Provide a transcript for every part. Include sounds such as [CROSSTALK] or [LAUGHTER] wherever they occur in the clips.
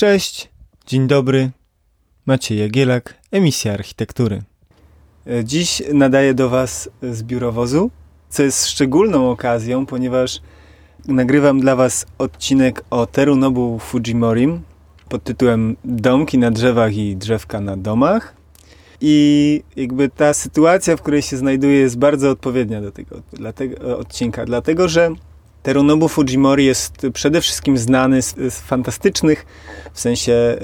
Cześć, dzień dobry. Maciej Jagielak, emisja architektury. E, Dziś nadaję do Was z biurowozu, co jest szczególną okazją, ponieważ nagrywam dla Was odcinek o Terunobu Fujimorim pod tytułem Domki na drzewach i drzewka na domach. I jakby ta sytuacja, w której się znajduję, jest bardzo odpowiednia do tego, dla tego odcinka, dlatego że Terunobu Fujimori jest przede wszystkim znany z, z fantastycznych, w sensie e,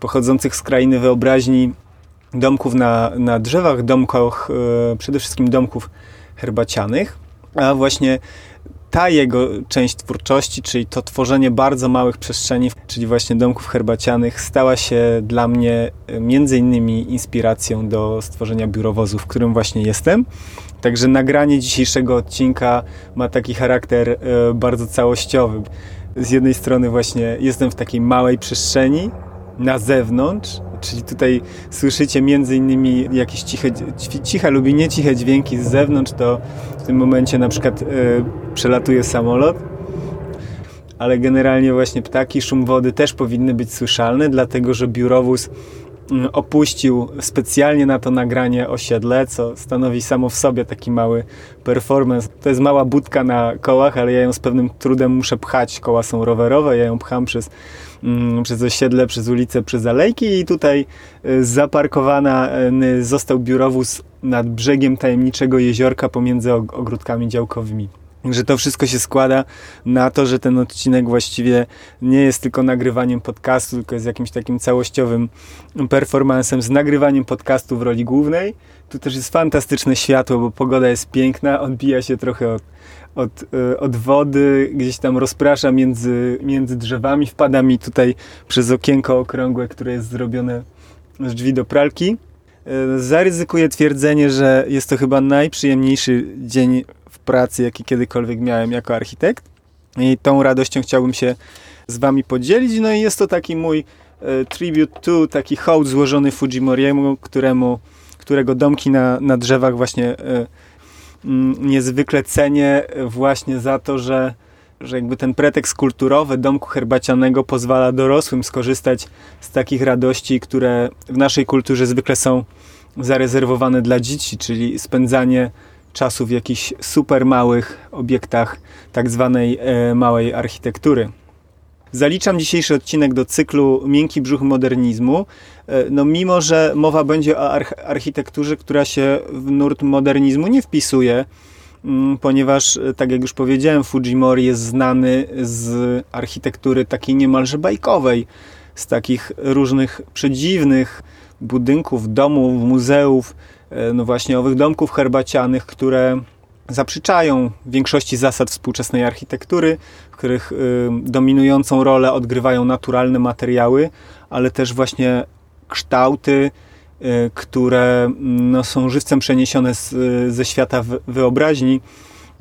pochodzących z krainy wyobraźni, domków na, na drzewach, domkach, e, przede wszystkim domków herbacianych, a właśnie ta jego część twórczości, czyli to tworzenie bardzo małych przestrzeni, czyli właśnie domków herbacianych, stała się dla mnie e, między innymi inspiracją do stworzenia biurowozu, w którym właśnie jestem. Także nagranie dzisiejszego odcinka ma taki charakter e, bardzo całościowy. Z jednej strony właśnie jestem w takiej małej przestrzeni na zewnątrz, czyli tutaj słyszycie między innymi jakieś ciche, ciche lub nie ciche dźwięki z zewnątrz, to w tym momencie na przykład e, przelatuje samolot, ale generalnie właśnie ptaki, szum wody też powinny być słyszalne, dlatego że biurowóz opuścił specjalnie na to nagranie osiedle, co stanowi samo w sobie taki mały performance. To jest mała budka na kołach, ale ja ją z pewnym trudem muszę pchać. Koła są rowerowe, ja ją pcham przez, mm, przez osiedle, przez ulicę, przez alejki i tutaj y, zaparkowany został biurowóz nad brzegiem tajemniczego jeziorka pomiędzy og- ogródkami działkowymi. Że to wszystko się składa na to, że ten odcinek właściwie nie jest tylko nagrywaniem podcastu, tylko jest jakimś takim całościowym performansem z nagrywaniem podcastu w roli głównej. Tu też jest fantastyczne światło, bo pogoda jest piękna, odbija się trochę od, od, y, od wody, gdzieś tam rozprasza między, między drzewami, wpada mi tutaj przez okienko okrągłe, które jest zrobione z drzwi do pralki. Y, Zaryzykuję twierdzenie, że jest to chyba najprzyjemniejszy dzień pracy, jaki kiedykolwiek miałem jako architekt. I tą radością chciałbym się z Wami podzielić. No i jest to taki mój e, tribute to, taki hołd złożony Fujimoriemu, któremu, którego domki na, na drzewach właśnie e, mm, niezwykle cenię właśnie za to, że, że jakby ten pretekst kulturowy domku herbacianego pozwala dorosłym skorzystać z takich radości, które w naszej kulturze zwykle są zarezerwowane dla dzieci, czyli spędzanie czasu w jakichś super małych obiektach tak zwanej e, małej architektury. Zaliczam dzisiejszy odcinek do cyklu Miękki brzuch modernizmu. E, No, mimo, że mowa będzie o arch architekturze, która się w nurt modernizmu nie wpisuje, mm, ponieważ, e, tak jak już powiedziałem, Fujimori jest znany z architektury takiej niemalże bajkowej, z takich różnych przedziwnych budynków, domów, muzeów, no właśnie owych domków herbacianych, które zaprzeczają większości zasad współczesnej architektury, w których y, dominującą rolę odgrywają naturalne materiały, ale też właśnie kształty, y, które no, są żywcem przeniesione z, y, ze świata wy- wyobraźni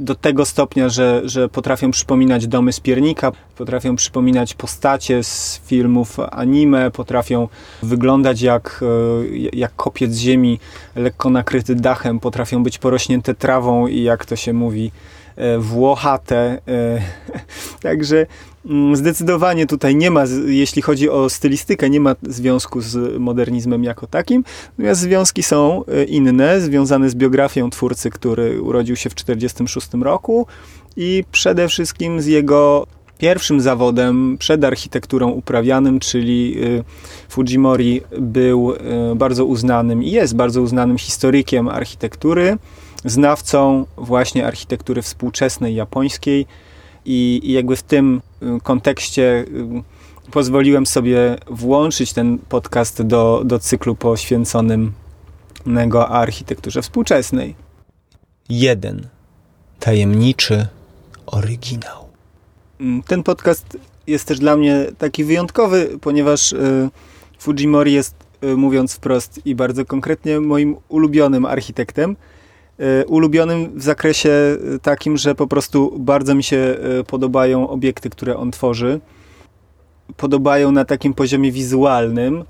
do tego stopnia, że, że potrafią przypominać domy z piernika, potrafią przypominać postacie z filmów anime, potrafią wyglądać jak, e, jak kopiec ziemi lekko nakryty dachem, potrafią być porośnięte trawą i jak to się mówi, e, włochate. e, [LAUGHS] Także zdecydowanie tutaj nie ma, jeśli chodzi o stylistykę, nie ma związku z modernizmem jako takim. Natomiast związki są e, inne, związane z biografią twórcy, który urodził się w 1946 roku i przede wszystkim z jego pierwszym zawodem przed architekturą uprawianym, czyli y, Fujimori był y, bardzo uznanym i jest bardzo uznanym historykiem architektury, znawcą właśnie architektury współczesnej japońskiej i, i jakby w tym y, kontekście y, pozwoliłem sobie włączyć ten podcast do, do cyklu poświęconym nego architekturze współczesnej. 1. Tajemniczy oryginał. Mm, Ten podcast jest też dla mnie taki wyjątkowy, ponieważ y, Fujimori jest, y, mówiąc wprost i bardzo konkretnie, moim ulubionym architektem. Y, ulubionym w zakresie y, takim, że po prostu bardzo mi się y, podobają obiekty, które on tworzy. Podobają na takim poziomie wizualnym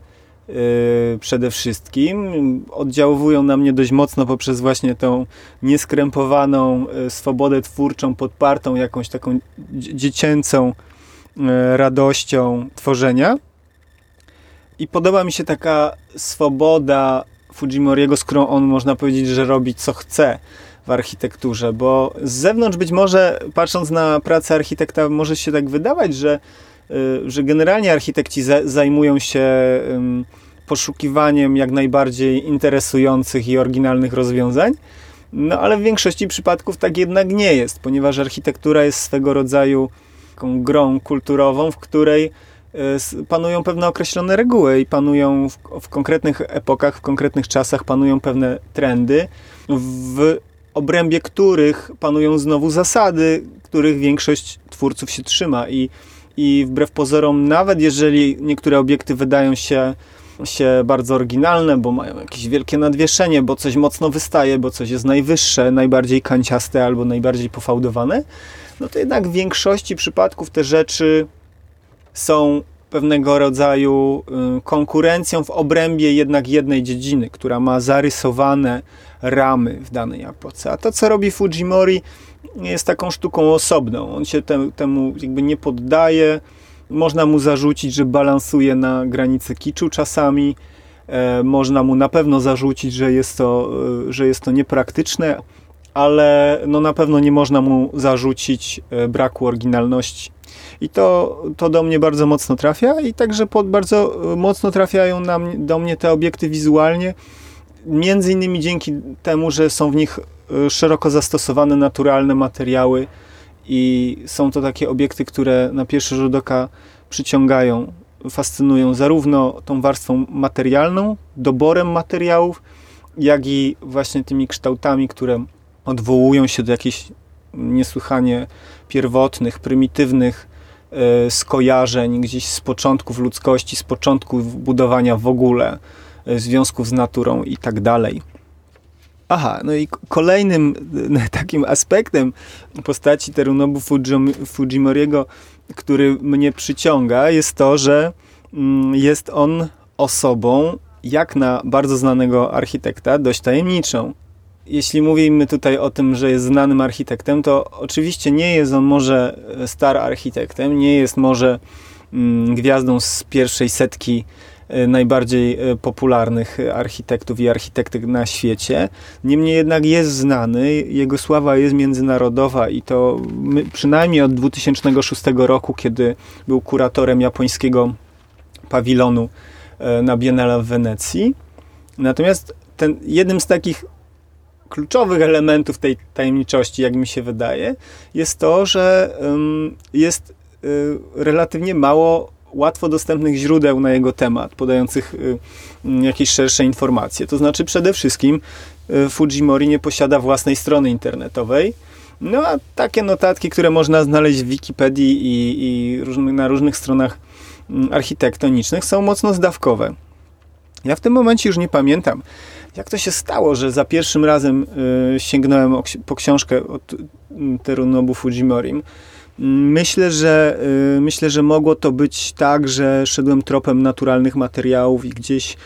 przede wszystkim. Oddziaływują na mnie dość mocno poprzez właśnie tą nieskrępowaną swobodę twórczą, podpartą jakąś taką dzie- dziecięcą radością tworzenia. I podoba mi się taka swoboda Fujimoriego, z którą on można powiedzieć, że robi co chce w architekturze, bo z zewnątrz być może, patrząc na pracę architekta, może się tak wydawać, że, y, że generalnie architekci zajmują się poszukiwaniem jak najbardziej interesujących i oryginalnych rozwiązań, no ale w większości przypadków tak jednak nie jest, ponieważ architektura jest swego rodzaju taką grą kulturową, w której panują pewne określone reguły i panują w, w, konkretnych epokach, w konkretnych czasach panują pewne trendy, w obrębie których panują znowu zasady, których większość twórców się trzyma. I, i wbrew pozorom, nawet jeżeli niektóre obiekty wydają się się bardzo oryginalne, bo mają jakieś wielkie nadwieszenie, bo coś mocno wystaje, bo coś jest najwyższe, najbardziej kanciaste albo najbardziej pofałdowane, no to jednak w większości przypadków te rzeczy są pewnego rodzaju y, konkurencją w obrębie jednak jednej dziedziny, która ma zarysowane ramy w danej epoce. A to, co robi Fujimori, jest taką sztuką osobną. On się te, temu jakby nie poddaje. Można mu zarzucić, że balansuje na granicy kiczu czasami. E, można mu na pewno zarzucić, że jest to, e, że jest to niepraktyczne, ale no na pewno nie można mu zarzucić e, braku oryginalności. I to, to do mnie bardzo mocno trafia i także pod, bardzo e, mocno trafiają na do mnie te obiekty wizualnie, między innymi dzięki temu, że są w nich e, szeroko zastosowane naturalne materiały i są to takie obiekty, które na pierwszy rzut oka przyciągają, fascynują zarówno tą warstwą materialną, doborem materiałów, jak i właśnie tymi kształtami, które odwołują się do jakichś niesłychanie pierwotnych, prymitywnych skojarzeń gdzieś z początków ludzkości, z początków budowania w ogóle e, związków z naturą i tak dalej. Aha, no i kolejnym e, [LAUGHS] takim aspektem postaci Terunobu Fujimoriego, który mnie przyciąga, jest to, że mm, jest on osobą, jak na bardzo znanego architekta, dość tajemniczą jeśli mówimy tutaj o tym, że jest znanym architektem, to oczywiście nie jest on może star architektem, nie jest może mm, gwiazdą z pierwszej setki e, najbardziej e, popularnych architektów i architektek na świecie. Niemniej jednak jest znany, jego sława jest międzynarodowa i to przynajmniej od 2006 roku, kiedy był kuratorem japońskiego pawilonu e, na Biennale w Wenecji. Natomiast ten, jednym z takich kluczowych elementów tej tajemniczości, jak mi się wydaje, jest to, że jest y, relatywnie mało łatwo dostępnych źródeł na jego temat, podających y, jakieś szersze informacje. To znaczy, przede wszystkim y, Fujimori nie posiada własnej strony internetowej. No a takie notatki, które można znaleźć w Wikipedii i, i na różnych stronach architektonicznych, są mocno zdawkowe. Ja w tym momencie już nie pamiętam, jak to się stało, że za pierwszym razem y, sięgnąłem po książkę od y, Terunobu Fujimorim. Myślę, że y, myślę, że mogło to być tak, że szedłem tropem naturalnych materiałów i gdzieś,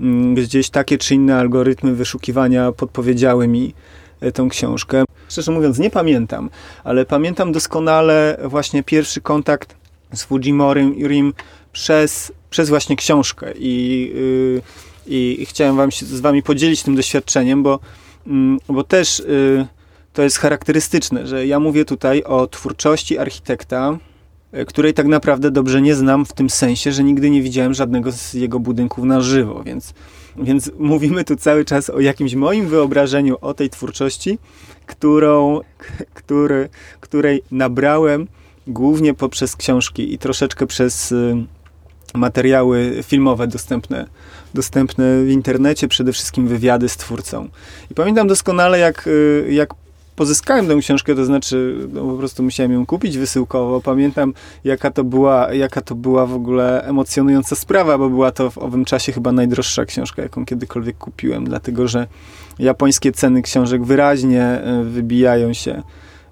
y, gdzieś takie czy inne algorytmy wyszukiwania podpowiedziały mi y, tę książkę. Szczerze mówiąc, nie pamiętam, ale pamiętam doskonale właśnie pierwszy kontakt z Fujimorim przez, przez właśnie książkę i i chciałem wam się, z wami podzielić tym doświadczeniem, bo, mm, bo też y, to jest charakterystyczne, że ja mówię tutaj o twórczości architekta, y, której tak naprawdę dobrze nie znam w tym sensie, że nigdy nie widziałem żadnego z jego budynków na żywo, więc, więc mówimy tu cały czas o jakimś moim wyobrażeniu o tej twórczości, którą, który, której nabrałem głównie poprzez książki i troszeczkę przez y, materiały filmowe dostępne, dostępne w internecie, przede wszystkim wywiady z twórcą. I pamiętam doskonale, jak, y, jak pozyskałem tę książkę, to znaczy no, po prostu musiałem ją kupić wysyłkowo. Pamiętam, jaka to, była, jaka to była w ogóle emocjonująca sprawa, bo była to w owym czasie chyba najdroższa książka, jaką kiedykolwiek kupiłem, dlatego że japońskie ceny książek wyraźnie y, wybijają się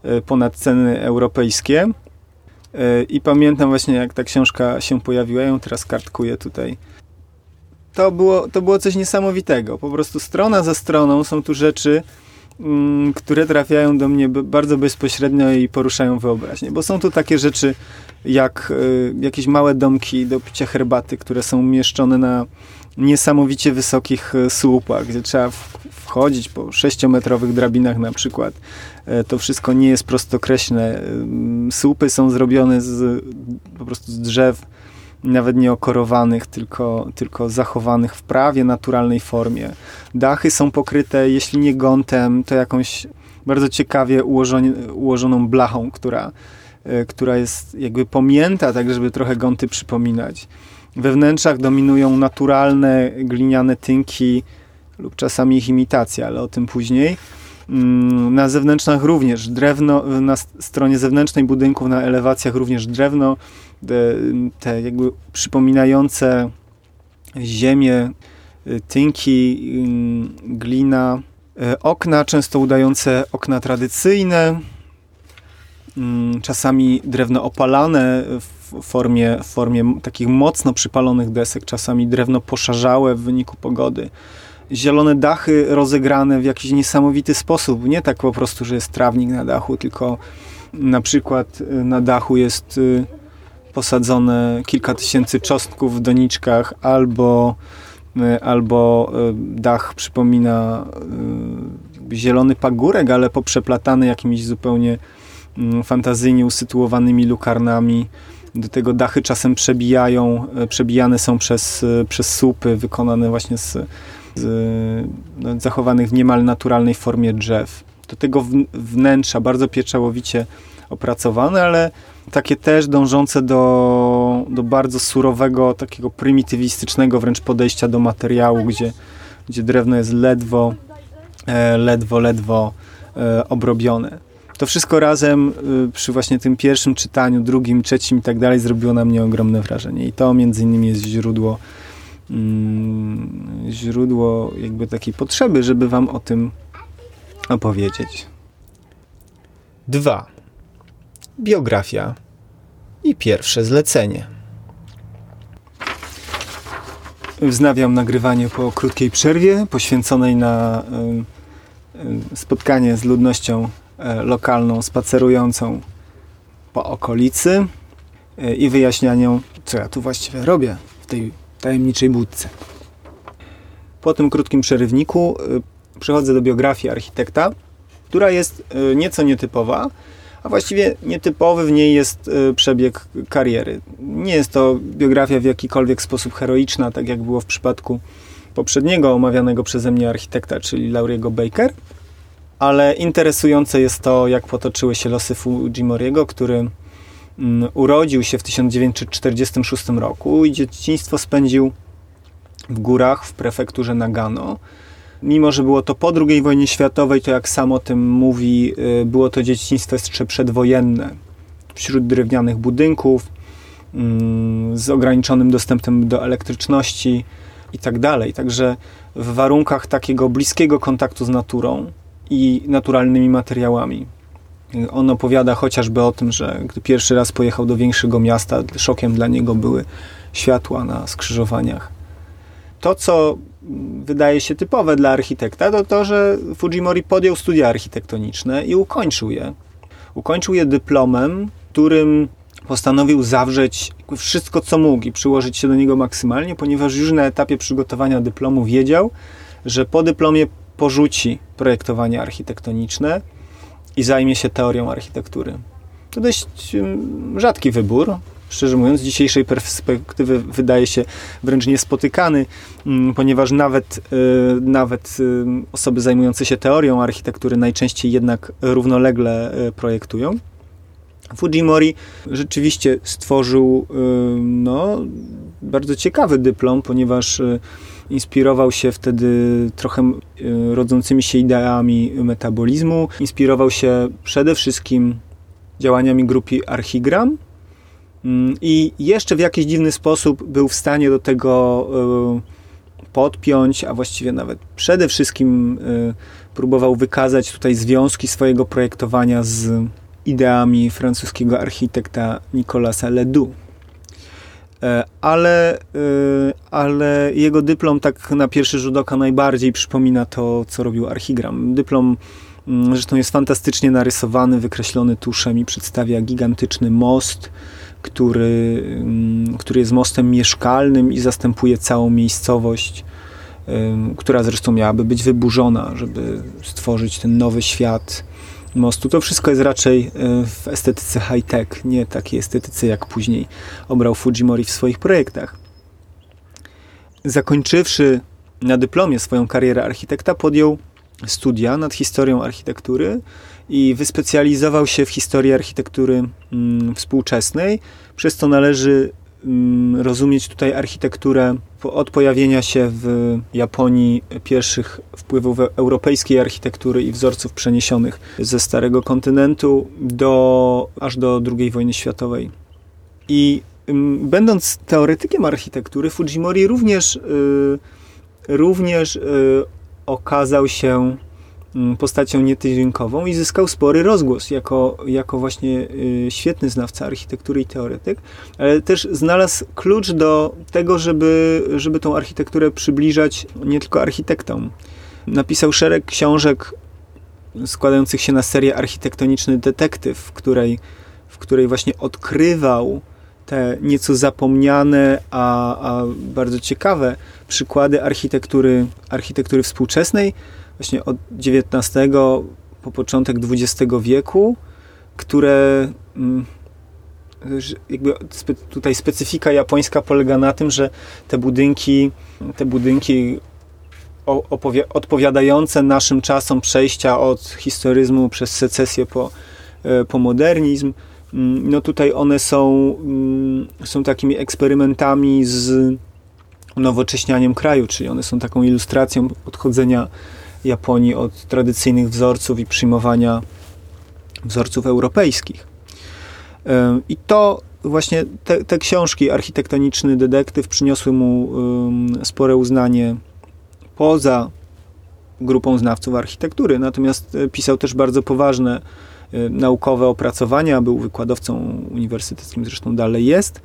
y, ponad ceny europejskie. I pamiętam właśnie, jak ta książka się pojawiła, ja ją teraz kartkuję tutaj. To było, to było coś niesamowitego. Po prostu strona za stroną są tu rzeczy, mm, które trafiają do mnie bardzo bezpośrednio i poruszają wyobraźnię. Bo są tu takie rzeczy jak jakieś małe domki do picia herbaty, które są umieszczone na niesamowicie wysokich słupach, gdzie trzeba wchodzić po sześciometrowych drabinach na przykład. To wszystko nie jest prostokreśne. Słupy są zrobione z, po prostu z drzew nawet nie okorowanych, tylko, tylko zachowanych w prawie naturalnej formie. Dachy są pokryte, jeśli nie gątem, to jakąś bardzo ciekawie ułożoną blachą, która, e, która jest jakby pomięta, tak żeby trochę gąty przypominać. We wnętrzach dominują naturalne gliniane tynki lub czasami ich imitacja, ale o tym później. Mm, na zewnętrznych również drewno, na stronie zewnętrznej budynków, na elewacjach również drewno, te, te jakby przypominające ziemię, y, tynki, y, glina, y, okna często udające okna tradycyjne, czasami drewno opalane w formie, w formie takich mocno przypalonych desek, czasami drewno poszarzałe w wyniku pogody zielone dachy rozegrane w jakiś niesamowity sposób. Nie tak po prostu, że jest trawnik na dachu, tylko na przykład y, na dachu jest y, posadzone kilka tysięcy czosnków w doniczkach, albo, y, albo dach przypomina zielony pagórek, ale poprzeplatany jakimiś zupełnie mm, fantazyjnie usytuowanymi lukarnami. Do tego dachy czasem przebijają, przebijane są przez, przez słupy wykonane właśnie z z, no, zachowanych w niemal naturalnej formie drzew. Do tego wnętrza bardzo pieczołowicie opracowane, ale takie też dążące do, do bardzo surowego, takiego prymitywistycznego wręcz podejścia do materiału, gdzie, gdzie drewno jest ledwo, e, ledwo, ledwo e, obrobione. To wszystko razem e, przy właśnie tym pierwszym czytaniu, drugim, trzecim i tak dalej zrobiło na mnie ogromne wrażenie. I to między innymi jest źródło Mm, źródło jakby takiej potrzeby, żeby wam o tym opowiedzieć. Dwa. Biografia i pierwsze zlecenie. Wznawiam nagrywanie po krótkiej przerwie poświęconej na spotkanie z ludnością lokalną, spacerującą po okolicy e, i wyjaśnianiu, co ja tu właściwie robię w tej tajemniczej budce. Po tym krótkim przerywniku y, przechodzę do biografii architekta, która jest nieco nietypowa, a właściwie nietypowy w niej jest przebieg kariery. Nie jest to biografia w jakikolwiek sposób heroiczna, tak jak było w przypadku poprzedniego omawianego przeze mnie architekta, czyli Lauriego Baker, ale interesujące jest to, jak potoczyły się losy Fujimoriego, który Mm, urodził się w 1946 roku i dzieciństwo spędził w górach w prefekturze Nagano. Mimo, że było to po II wojnie światowej, to jak sam o tym mówi, y, było to dzieciństwo jeszcze przedwojenne. Wśród drewnianych budynków, mm, z ograniczonym dostępem do elektryczności i tak. Także w warunkach takiego bliskiego kontaktu z naturą i naturalnymi materiałami. On opowiada chociażby o tym, że gdy pierwszy raz pojechał do większego miasta, szokiem dla niego były światła na skrzyżowaniach. To, co wydaje się typowe dla architekta, to to, że Fujimori podjął studia architektoniczne i ukończył je. Ukończył je dyplomem, którym postanowił zawrzeć wszystko, co mógł i przyłożyć się do niego maksymalnie, ponieważ już na etapie przygotowania dyplomu wiedział, że po dyplomie porzuci projektowanie architektoniczne i zajmie się teorią architektury. To dość rzadki wybór. Szczerze mówiąc, z dzisiejszej perspektywy wydaje się wręcz niespotykany, ponieważ nawet, y, nawet y, osoby zajmujące się teorią architektury najczęściej jednak równolegle y, projektują. Fujimori rzeczywiście stworzył no, bardzo ciekawy dyplom, ponieważ Inspirował się wtedy trochę e, rodzącymi się ideami metabolizmu. Inspirował się przede wszystkim działaniami grupy Archigram mm, i jeszcze w jakiś dziwny sposób był w stanie do tego e, podpiąć, a właściwie nawet przede wszystkim e, próbował wykazać tutaj związki swojego projektowania z ideami francuskiego architekta Nicolasa Ledoux. E, ale, e, ale jego dyplom tak na pierwszy rzut oka najbardziej przypomina to, co robił Archigram. Dyplom mm, zresztą jest fantastycznie narysowany, wykreślony tuszem i przedstawia gigantyczny most który, mm, który jest mostem mieszkalnym i zastępuje całą miejscowość, która zresztą miałaby być wyburzona, żeby stworzyć ten nowy świat mostu. To wszystko jest raczej e, w estetyce high-tech, nie takiej estetyce jak później obrał Fujimori w swoich projektach. Zakończywszy na dyplomie swoją karierę architekta, podjął studia nad historią architektury i wyspecjalizował się w historii architektury mm, współczesnej, przez co należy rozumieć tutaj architekturę od pojawienia się w Japonii pierwszych wpływów europejskiej architektury i wzorców przeniesionych ze starego kontynentu do, aż do II wojny światowej. I mm, będąc teoretykiem architektury, Fujimori również, y, również y, okazał się mm, postacią nietydzinkową i zyskał spory rozgłos jako, jako właśnie y, świetny znawca architektury i teoretyk, ale też znalazł klucz do tego, żeby, żeby tą architekturę przybliżać nie tylko architektom. Napisał szereg książek składających się na serię Architektoniczny Detektyw, w której, w której właśnie odkrywał te nieco zapomniane, a, a bardzo ciekawe przykłady architektury, architektury współczesnej, właśnie od XIX po początek XX wieku, które mm, jakby tutaj specyfika japońska polega na tym, że te budynki, te budynki odpowiadające naszym czasom przejścia od historyzmu przez secesję po, e, po modernizm, mm, no tutaj one są, mm, są takimi eksperymentami z unowocześnianiem kraju, czyli one są taką ilustracją odchodzenia Japonii od tradycyjnych wzorców i przyjmowania wzorców europejskich. I to właśnie te, te książki, architektoniczny detektyw, przyniosły mu spore uznanie poza grupą znawców architektury. Natomiast e, pisał też bardzo poważne e, naukowe opracowania, był wykładowcą uniwersyteckim, zresztą dalej jest.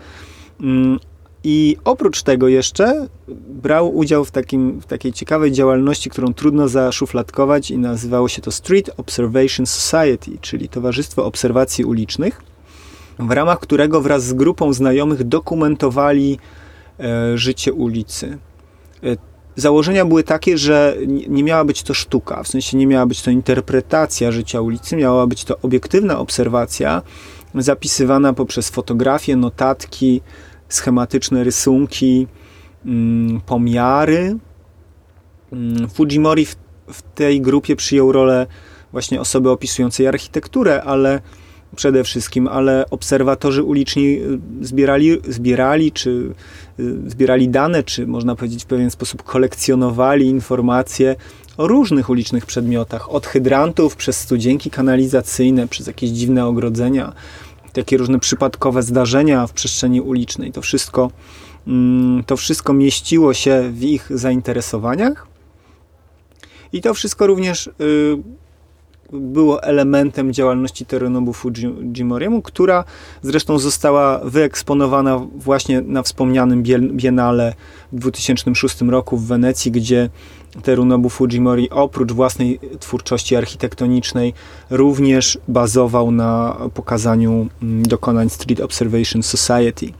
I oprócz tego jeszcze brał udział w, takim, w takiej ciekawej działalności, którą trudno zaszufladkować i nazywało się to Street Observation Society, czyli Towarzystwo Obserwacji Ulicznych, w ramach którego wraz z grupą znajomych dokumentowali e, życie ulicy. E, założenia były takie, że nie miała być to sztuka, w sensie nie miała być to interpretacja życia ulicy, miała być to obiektywna obserwacja zapisywana poprzez fotografie, notatki, schematyczne rysunki, mm, pomiary. Mm, Fujimori w, w tej grupie przyjął rolę właśnie osoby opisującej architekturę, ale przede wszystkim, ale obserwatorzy uliczni y, zbierali, zbierali czy y, zbierali dane, czy można powiedzieć w pewien sposób kolekcjonowali informacje o różnych ulicznych przedmiotach, od hydrantów przez studzienki kanalizacyjne, przez jakieś dziwne ogrodzenia, takie różne przypadkowe zdarzenia w przestrzeni ulicznej. To wszystko, mm, to wszystko mieściło się w ich zainteresowaniach. I to wszystko również y, było elementem działalności Terunobu Fujimoriemu, która zresztą została wyeksponowana właśnie na wspomnianym Biennale w 2006 roku w Wenecji, gdzie Terunobu Fujimori oprócz własnej twórczości architektonicznej również bazował na pokazaniu mm, dokonań Street Observation Society.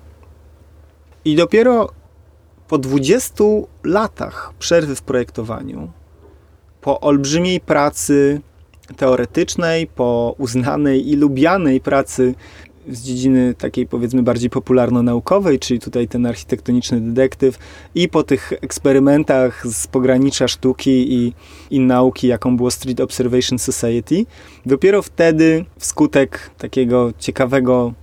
I dopiero po 20 latach przerwy w projektowaniu, po olbrzymiej pracy teoretycznej, po uznanej i lubianej pracy z dziedziny takiej powiedzmy bardziej popularno-naukowej, czyli tutaj ten architektoniczny detektyw i po tych eksperymentach z pogranicza sztuki i, i nauki, jaką było Street Observation Society, dopiero wtedy wskutek takiego ciekawego,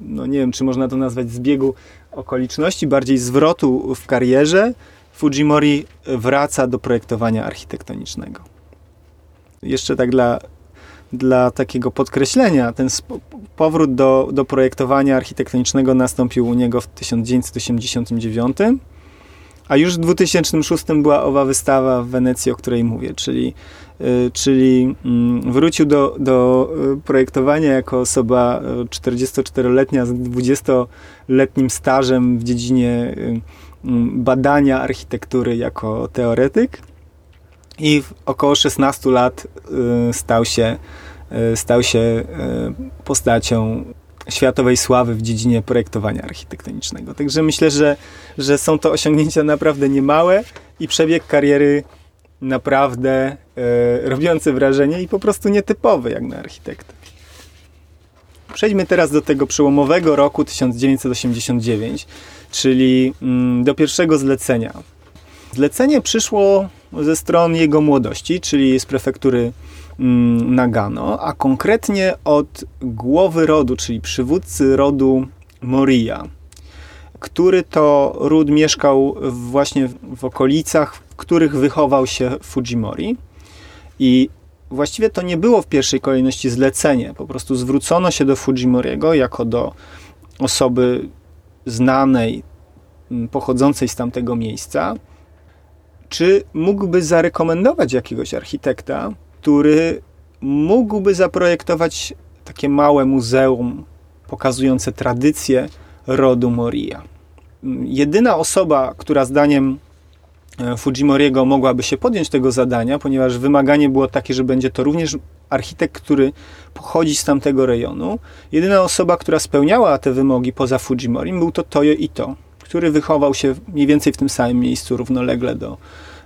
no nie wiem, czy można to nazwać zbiegu okoliczności, bardziej zwrotu w karierze, Fujimori wraca do projektowania architektonicznego. Jeszcze tak dla dla takiego podkreślenia. Ten powrót do, do projektowania architektonicznego nastąpił u niego w 1989, a już w 2006 była owa wystawa w Wenecji, o której mówię, czyli, y, czyli mm, wrócił do, do y, projektowania jako osoba 44-letnia y, z 20-letnim stażem w dziedzinie mm, badania architektury jako teoretyk i w około 16 lat stał się stał się e, postacią światowej sławy w dziedzinie projektowania architektonicznego. Także myślę, że, że są to osiągnięcia naprawdę niemałe i przebieg kariery naprawdę e, robiący wrażenie i po prostu nietypowy jak na architekta. Przejdźmy teraz do tego przełomowego roku 1989, czyli mm, do pierwszego zlecenia. Zlecenie przyszło ze stron jego młodości, czyli z prefektury Nagano, a konkretnie od głowy rodu, czyli przywódcy rodu Moria, który to ród mieszkał właśnie w okolicach, w których wychował się Fujimori. I właściwie to nie było w pierwszej kolejności zlecenie. Po prostu zwrócono się do Fujimoriego jako do osoby znanej, pochodzącej z tamtego miejsca. Czy mógłby zarekomendować jakiegoś architekta, który mógłby zaprojektować takie małe muzeum pokazujące tradycję rodu Moria? Jedyna osoba, która zdaniem E, Fujimoriego mogłaby się podjąć tego zadania, ponieważ wymaganie było takie, że będzie to również architekt, który pochodzi z tamtego rejonu. Jedyna osoba, która spełniała te wymogi poza Fujimorim był to Toyo Ito, który wychował się mniej więcej w tym samym miejscu równolegle do,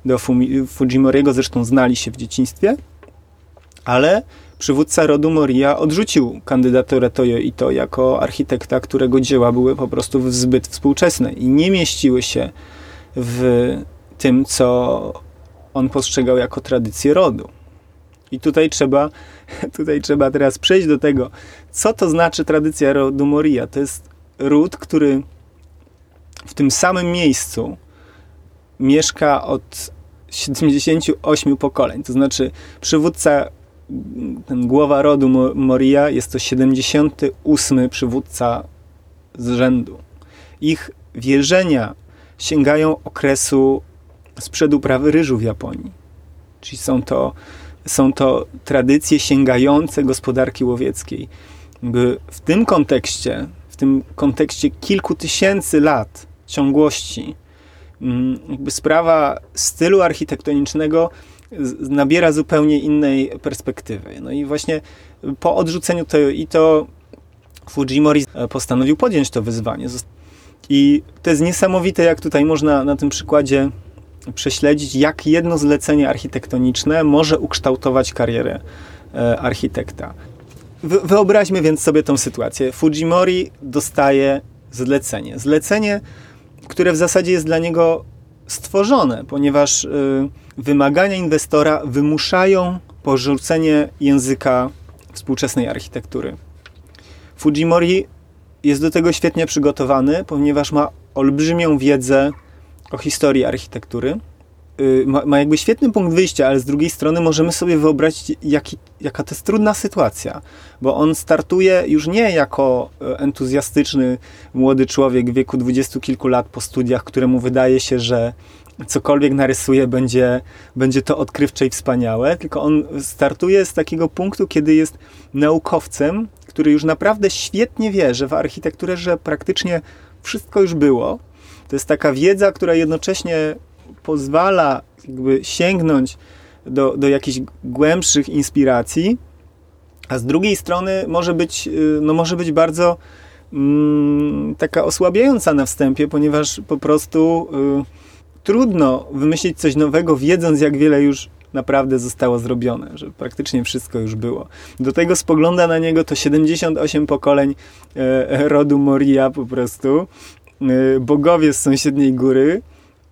do Fujimoriego, zresztą znali się w dzieciństwie, ale przywódca rodu Moria odrzucił kandydaturę Toyo Ito jako architekta, którego dzieła były po prostu zbyt współczesne i nie mieściły się w tym, co on postrzegał jako tradycję rodu. I tutaj trzeba, [LAUGHS] tutaj trzeba teraz przejść do tego, co to znaczy tradycja rodu Moria. To jest ród, który w tym samym miejscu mieszka od 78 pokoleń. To znaczy przywódca, ten głowa rodu Moria jest to 78 przywódca z rzędu. Ich wierzenia sięgają okresu sprzed uprawy ryżu w Japonii. Czyli są to, są to tradycje sięgające gospodarki łowieckiej. W tym kontekście, w tym kontekście kilku tysięcy lat ciągłości, mm, sprawa stylu architektonicznego nabiera zupełnie innej perspektywy. No i właśnie po odrzuceniu tego i to Fujimori postanowił podjąć to wyzwanie. I to jest niesamowite, jak tutaj można na tym przykładzie prześledzić, jak jedno zlecenie architektoniczne może ukształtować karierę e, architekta. Wyobraźmy więc sobie tą sytuację. Fujimori dostaje zlecenie. Zlecenie, które w zasadzie jest dla niego stworzone, ponieważ e, wymagania inwestora wymuszają porzucenie języka współczesnej architektury. Fujimori jest do tego świetnie przygotowany, ponieważ ma olbrzymią wiedzę o historii architektury. Y, ma, ma, jakby świetny punkt wyjścia, ale z drugiej strony możemy sobie wyobrazić, jaki, jaka to jest trudna sytuacja, bo on startuje już nie jako e, entuzjastyczny młody człowiek w wieku dwudziestu kilku lat po studiach, któremu wydaje się, że cokolwiek narysuje będzie, będzie to odkrywcze i wspaniałe, tylko on startuje z takiego punktu, kiedy jest naukowcem, który już naprawdę świetnie wie, że w architekturze, że praktycznie wszystko już było, to jest taka wiedza, która jednocześnie pozwala jakby sięgnąć do, do jakichś głębszych inspiracji, a z drugiej strony może być, y, no może być bardzo mm, taka osłabiająca na wstępie, ponieważ po prostu y, trudno wymyślić coś nowego, wiedząc jak wiele już naprawdę zostało zrobione, że praktycznie wszystko już było. Do tego spogląda na niego to 78 pokoleń e, rodu Moria po prostu Y, bogowie z sąsiedniej góry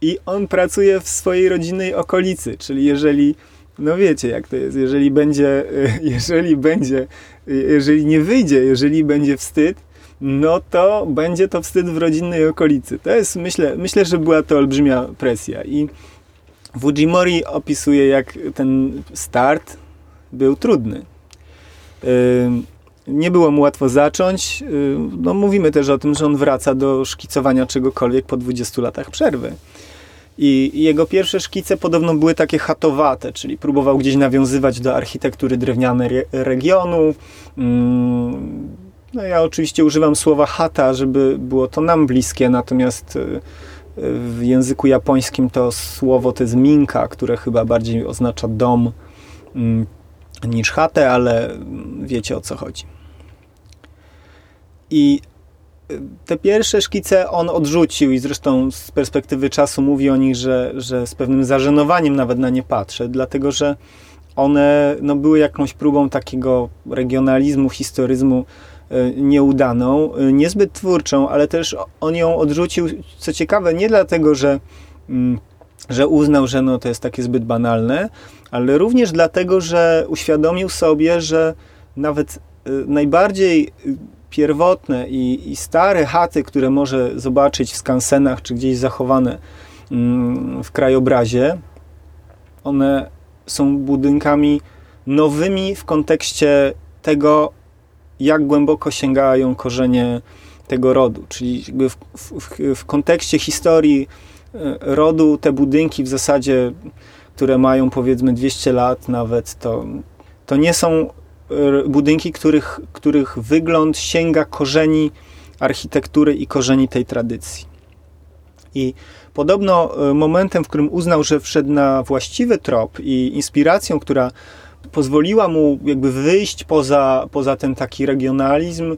i on pracuje w swojej rodzinnej okolicy, czyli jeżeli no wiecie jak to jest, jeżeli będzie, [LAUGHS] jeżeli będzie, jeżeli nie wyjdzie, jeżeli będzie wstyd, no to będzie to wstyd w rodzinnej okolicy. To jest, myślę, myślę, że była to olbrzymia presja i Fujimori opisuje, jak ten start był trudny. Nie było mu łatwo zacząć. No, mówimy też o tym, że on wraca do szkicowania czegokolwiek po 20 latach przerwy. I jego pierwsze szkice podobno były takie chatowate, czyli próbował gdzieś nawiązywać do architektury drewnianej regionu. Mm, no ja oczywiście używam słowa chata, żeby było to nam bliskie, natomiast y, w języku japońskim to słowo to jest minka, które chyba bardziej oznacza dom mm, niż chatę, ale wiecie o co chodzi. I te pierwsze szkice on odrzucił i zresztą z perspektywy czasu mówi o nich, że, że z pewnym zażenowaniem nawet na nie patrzę, dlatego że one no, były jakąś próbą takiego regionalizmu, historyzmu e, nieudaną, e, niezbyt twórczą, ale też on ją odrzucił, co ciekawe, nie dlatego, że, mm, że uznał, że no, to jest takie zbyt banalne, ale również dlatego, że uświadomił sobie, że nawet e, najbardziej pierwotne i, i stare chaty, które może zobaczyć w skansenach czy gdzieś zachowane mm, w krajobrazie, one są budynkami nowymi w kontekście tego, jak głęboko sięgają korzenie tego rodu. Czyli w, w, w, kontekście historii e, rodu te budynki w zasadzie, które mają powiedzmy 200 lat nawet, to, to nie są budynki, których, których wygląd sięga korzeni architektury i korzeni tej tradycji. I Podobno e, momentem, w którym uznał, że wszedł na właściwy trop i inspiracją, która pozwoliła mu jakby wyjść poza, poza ten taki regionalizm,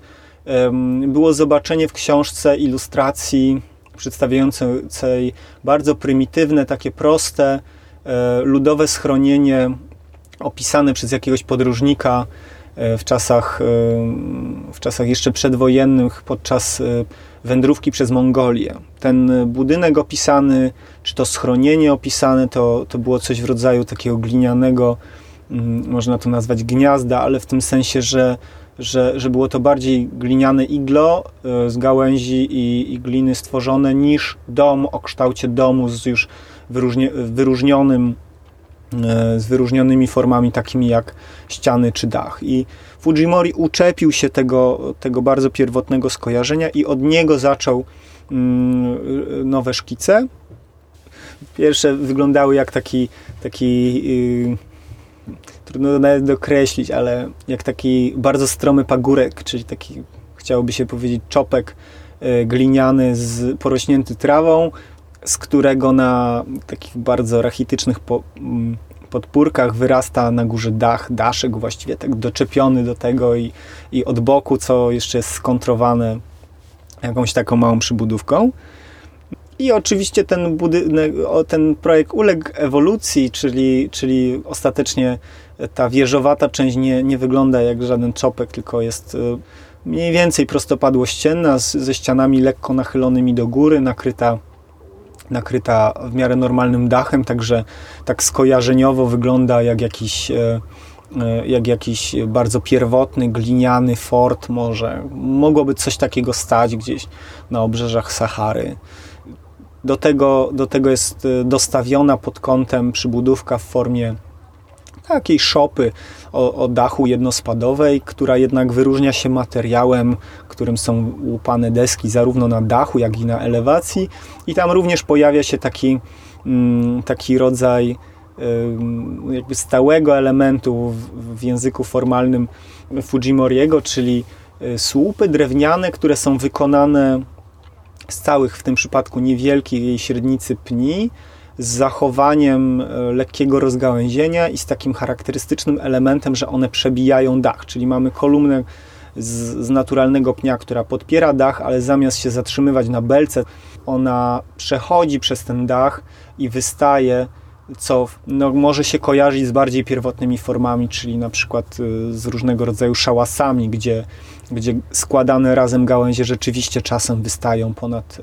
było zobaczenie w książce ilustracji przedstawiającej bardzo prymitywne, takie proste, e, ludowe schronienie opisane przez jakiegoś podróżnika e, w czasach, w czasach jeszcze przedwojennych, podczas wędrówki przez Mongolię. Ten budynek opisany, czy to schronienie opisane, to, to było coś w rodzaju takiego glinianego, mm, można to nazwać gniazda, ale w tym sensie, że, że, że było to bardziej gliniane iglo e, z gałęzi i, i gliny stworzone niż dom o kształcie domu z już wyróżni, wyróżnionym e, z wyróżnionymi formami takimi jak ściany czy dach. I Fujimori uczepił się tego, tego bardzo pierwotnego skojarzenia i od niego zaczął mm, nowe szkice. Pierwsze wyglądały jak taki, taki yy, trudno nawet dokreślić, ale jak taki bardzo stromy pagórek, czyli taki, chciałoby się powiedzieć, czopek yy, gliniany z, porośnięty trawą, z którego na takich bardzo rachitycznych po, mm, podpórkach wyrasta na górze dach, daszek właściwie tak doczepiony do tego i, i od boku, co jeszcze jest skontrowane jakąś taką małą przybudówką. I oczywiście ten, budynek, ten projekt uległ ewolucji, czyli, czyli ostatecznie ta wieżowata część nie, nie wygląda jak żaden czopek, tylko jest e, mniej więcej prostopadłościenna, ze ścianami lekko nachylonymi do góry, nakryta nakryta w miarę normalnym dachem, także tak skojarzeniowo wygląda jak jakiś, e, e, jak jakiś bardzo pierwotny, gliniany fort może. Mogłoby coś takiego stać gdzieś na obrzeżach Sahary. Do tego, do tego jest e, dostawiona pod kątem przybudówka w formie takiej szopy o, o, dachu jednospadowej, która jednak wyróżnia się materiałem, którym są łupane deski zarówno na dachu, jak i na elewacji. I tam również pojawia się taki, mm, taki rodzaj jakby stałego elementu w, w języku formalnym Fujimoriego, czyli y, słupy drewniane, które są wykonane z całych, w tym przypadku niewielkiej średnicy pni, z zachowaniem e, lekkiego rozgałęzienia i z takim charakterystycznym elementem, że one przebijają dach, czyli mamy kolumnę z, z, naturalnego pnia, która podpiera dach, ale zamiast się zatrzymywać na belce, ona przechodzi przez ten dach i wystaje, co no, może się kojarzyć z bardziej pierwotnymi formami, czyli na przykład e, z różnego rodzaju szałasami, gdzie, gdzie składane razem gałęzie rzeczywiście czasem wystają ponad.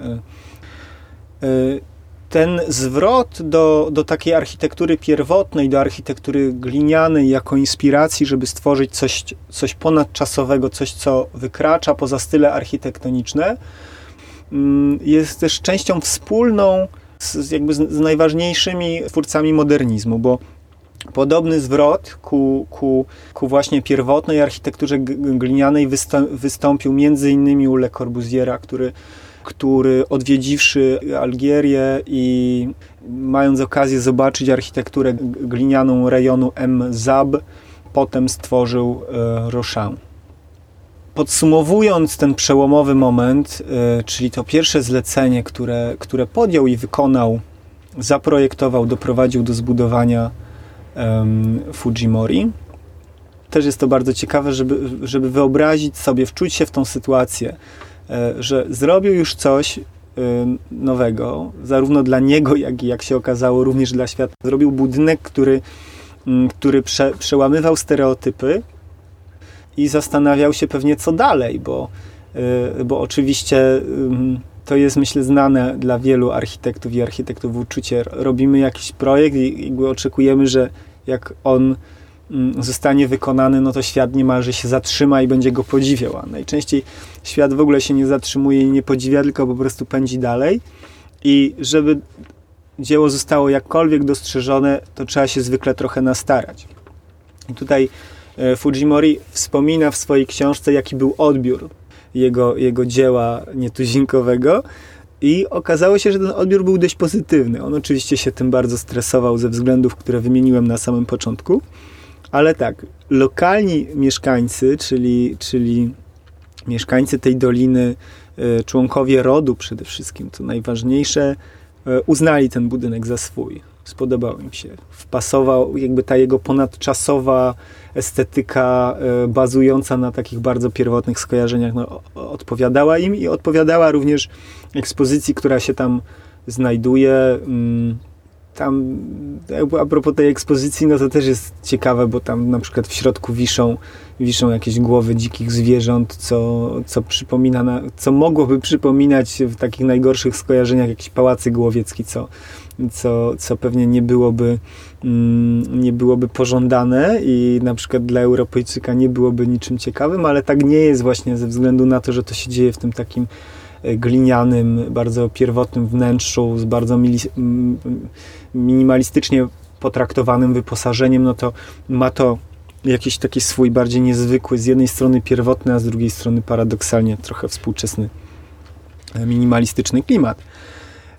Yy, ten zwrot do, do takiej architektury pierwotnej, do architektury glinianej jako inspiracji, żeby stworzyć coś, coś ponadczasowego, coś, co wykracza poza style architektoniczne, mm, jest też częścią wspólną z, jakby z, z najważniejszymi twórcami modernizmu, bo Podobny zwrot ku, ku, ku właśnie pierwotnej architekturze glinianej wystąpił między innymi u Le Corbusiera, który który odwiedziwszy Algierię i mając okazję zobaczyć architekturę glinianą rejonu M-Zab, potem stworzył e, Rochin. Podsumowując ten przełomowy moment, e, czyli to pierwsze zlecenie, które, które podjął i wykonał, zaprojektował, doprowadził do zbudowania um, Fujimori, też jest to bardzo ciekawe, żeby, żeby wyobrazić sobie, wczuć się w tą sytuację, że zrobił już coś nowego, zarówno dla niego, jak i jak się okazało, również dla świata. Zrobił budynek, który, mm, który prze, przełamywał stereotypy i zastanawiał się pewnie, co dalej, bo, bo oczywiście to jest, myślę, znane dla wielu architektów i architektów uczucie. Robimy jakiś projekt i oczekujemy, że jak on zostanie wykonany, no to świat niemalże się zatrzyma i będzie go podziwiał. A najczęściej świat w ogóle się nie zatrzymuje i nie podziwia, tylko po prostu pędzi dalej. I żeby dzieło zostało jakkolwiek dostrzeżone, to trzeba się zwykle trochę nastarać. I tutaj e, Fujimori wspomina w swojej książce, jaki był odbiór jego, jego dzieła nietuzinkowego. I okazało się, że ten odbiór był dość pozytywny. On oczywiście się tym bardzo stresował ze względów, które wymieniłem na samym początku. Ale tak, lokalni mieszkańcy, czyli, czyli mieszkańcy tej doliny, e, członkowie rodu przede wszystkim, to najważniejsze, e, uznali ten budynek za swój. Spodobał im się. Wpasował jakby ta jego ponadczasowa estetyka e, bazująca na takich bardzo pierwotnych skojarzeniach no, odpowiadała im i odpowiadała również ekspozycji, która się tam znajduje. Mm, tam a propos tej ekspozycji, no to też jest ciekawe, bo tam na przykład w środku wiszą, wiszą jakieś głowy dzikich zwierząt, co, co przypomina, na, co mogłoby przypominać w takich najgorszych skojarzeniach jakiś pałacy głowiecki, co, co, co pewnie nie byłoby, mm, nie byłoby pożądane i na przykład dla Europejczyka nie byłoby niczym ciekawym, ale tak nie jest właśnie ze względu na to, że to się dzieje w tym takim glinianym, bardzo pierwotnym wnętrzu z bardzo minimalistycznie potraktowanym wyposażeniem, no to ma to jakiś taki swój bardziej niezwykły, z jednej strony pierwotny, a z drugiej strony paradoksalnie trochę współczesny, e, minimalistyczny klimat.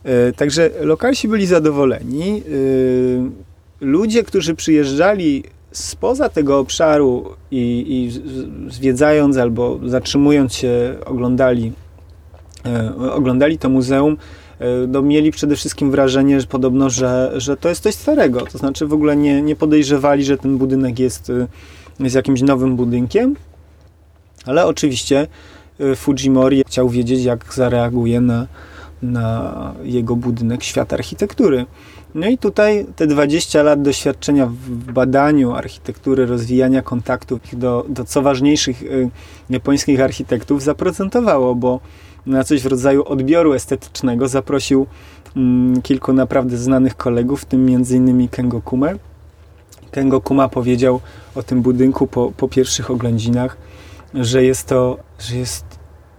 E, także lokalsi byli zadowoleni. E, ludzie, którzy przyjeżdżali spoza tego obszaru i, i zwiedzając albo zatrzymując się, oglądali, oglądali to muzeum, no, mieli przede wszystkim wrażenie, że podobno, że, że to jest coś starego. To znaczy w ogóle nie, nie podejrzewali, że ten budynek jest, jest jakimś nowym budynkiem, ale oczywiście Fujimori chciał wiedzieć, jak zareaguje na, na jego budynek świat architektury. No i tutaj te 20 lat doświadczenia w badaniu architektury, rozwijania kontaktów do, do co ważniejszych japońskich architektów zaprocentowało, bo na coś w rodzaju odbioru estetycznego zaprosił mm, kilku naprawdę znanych kolegów, w tym m.in. Kengo Kumę. Kengo Kuma powiedział o tym budynku po, po pierwszych oględzinach, że jest to, że jest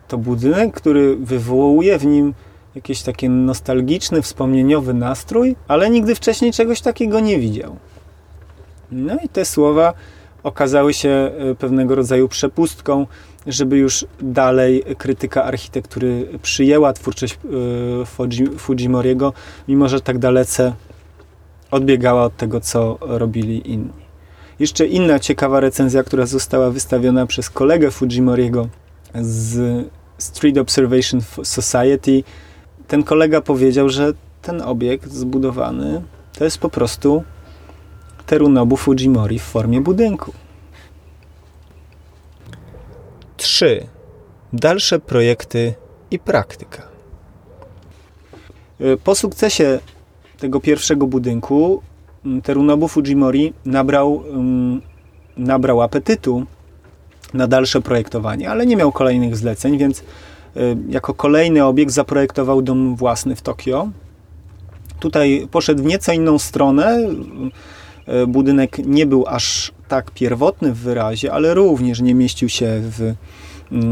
to budynek, który wywołuje w nim jakiś taki nostalgiczny, wspomnieniowy nastrój, ale nigdy wcześniej czegoś takiego nie widział. No i te słowa okazały się e, pewnego rodzaju przepustką, żeby już dalej krytyka architektury przyjęła twórczość e, Fujimoriego, mimo że tak dalece odbiegała od tego, co robili inni. Jeszcze inna ciekawa recenzja, która została wystawiona przez kolegę Fujimoriego z Street Observation Society, ten kolega powiedział, że ten obiekt zbudowany to jest po prostu Terunobu Fujimori w formie budynku. 3. Dalsze projekty i praktyka. E, po sukcesie tego pierwszego budynku Terunobu Fujimori nabrał, nabrał apetytu na dalsze projektowanie, ale nie miał kolejnych zleceń, więc Y, jako kolejny obiekt zaprojektował dom własny w Tokio. Tutaj poszedł w nieco inną stronę. Y, budynek nie był aż tak pierwotny w wyrazie, ale również nie mieścił się w,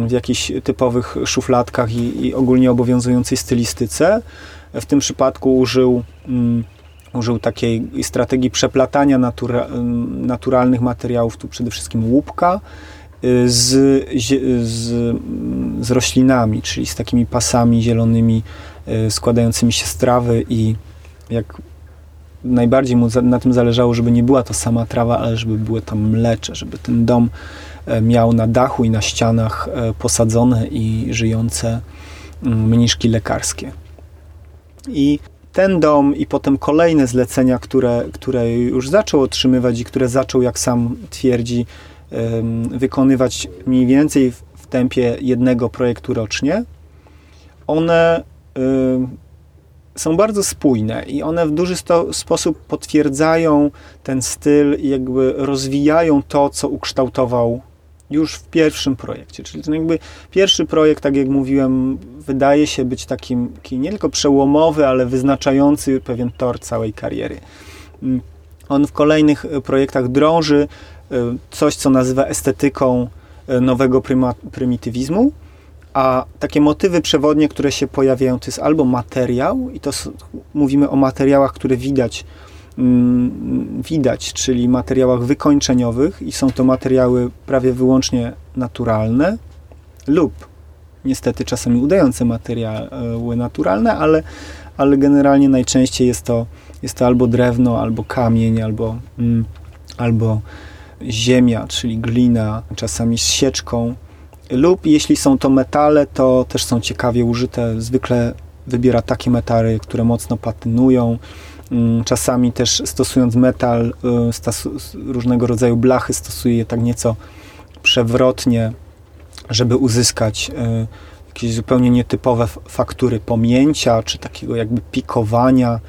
w jakichś typowych szufladkach i, i ogólnie obowiązującej stylistyce. W tym przypadku użył, um, użył takiej strategii przeplatania natura, naturalnych materiałów, tu przede wszystkim łupka, z, z, z roślinami, czyli z takimi pasami zielonymi e, składającymi się z trawy i jak najbardziej mu na tym zależało, żeby nie była to sama trawa, ale żeby były tam mlecze, żeby ten dom e, miał na dachu i na ścianach e, posadzone i żyjące mm, mniszki lekarskie. I ten dom i potem kolejne zlecenia, które, które już zaczął otrzymywać i które zaczął, jak sam twierdzi, wykonywać mniej więcej w tempie jednego projektu rocznie, one są bardzo spójne i one w duży sto, sposób potwierdzają ten styl i jakby rozwijają to, co ukształtował już w pierwszym projekcie. Czyli ten jakby pierwszy projekt, tak jak mówiłem, wydaje się być takim, taki nie tylko przełomowy, ale wyznaczający pewien tor całej kariery. Mm, on w kolejnych e, projektach drąży e, coś, co nazywa estetyką e, nowego prymitywizmu, a takie motywy przewodnie, które się pojawiają, to jest albo materiał, i to mówimy o materiałach, które widać, mm, widać, czyli materiałach wykończeniowych, i są to materiały prawie wyłącznie naturalne, lub niestety czasami udające materiały naturalne, ale, ale generalnie najczęściej jest to, jest to albo drewno, albo kamień, albo, mm, albo ziemia, czyli glina, czasami z sieczką, lub jeśli są to metale, to też są ciekawie użyte. Zwykle wybiera takie metary, które mocno patynują. Mm, czasami też stosując metal, y, różnego rodzaju blachy, stosuje je tak nieco przewrotnie, żeby uzyskać y, jakieś zupełnie nietypowe faktury pomięcia, czy takiego jakby pikowania.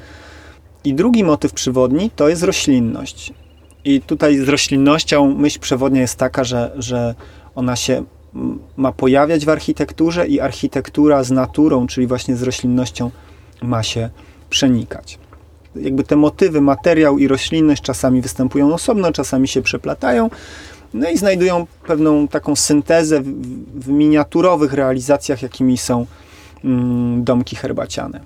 I drugi motyw przewodni to jest roślinność. I tutaj z roślinnością myśl przewodnia jest taka, że, że ona się ma pojawiać w architekturze i architektura z naturą, czyli właśnie z roślinnością ma się przenikać. Jakby te motywy, materiał i roślinność czasami występują osobno, czasami się przeplatają, no i znajdują pewną taką syntezę w, w miniaturowych realizacjach, jakimi są mm, domki herbaciane.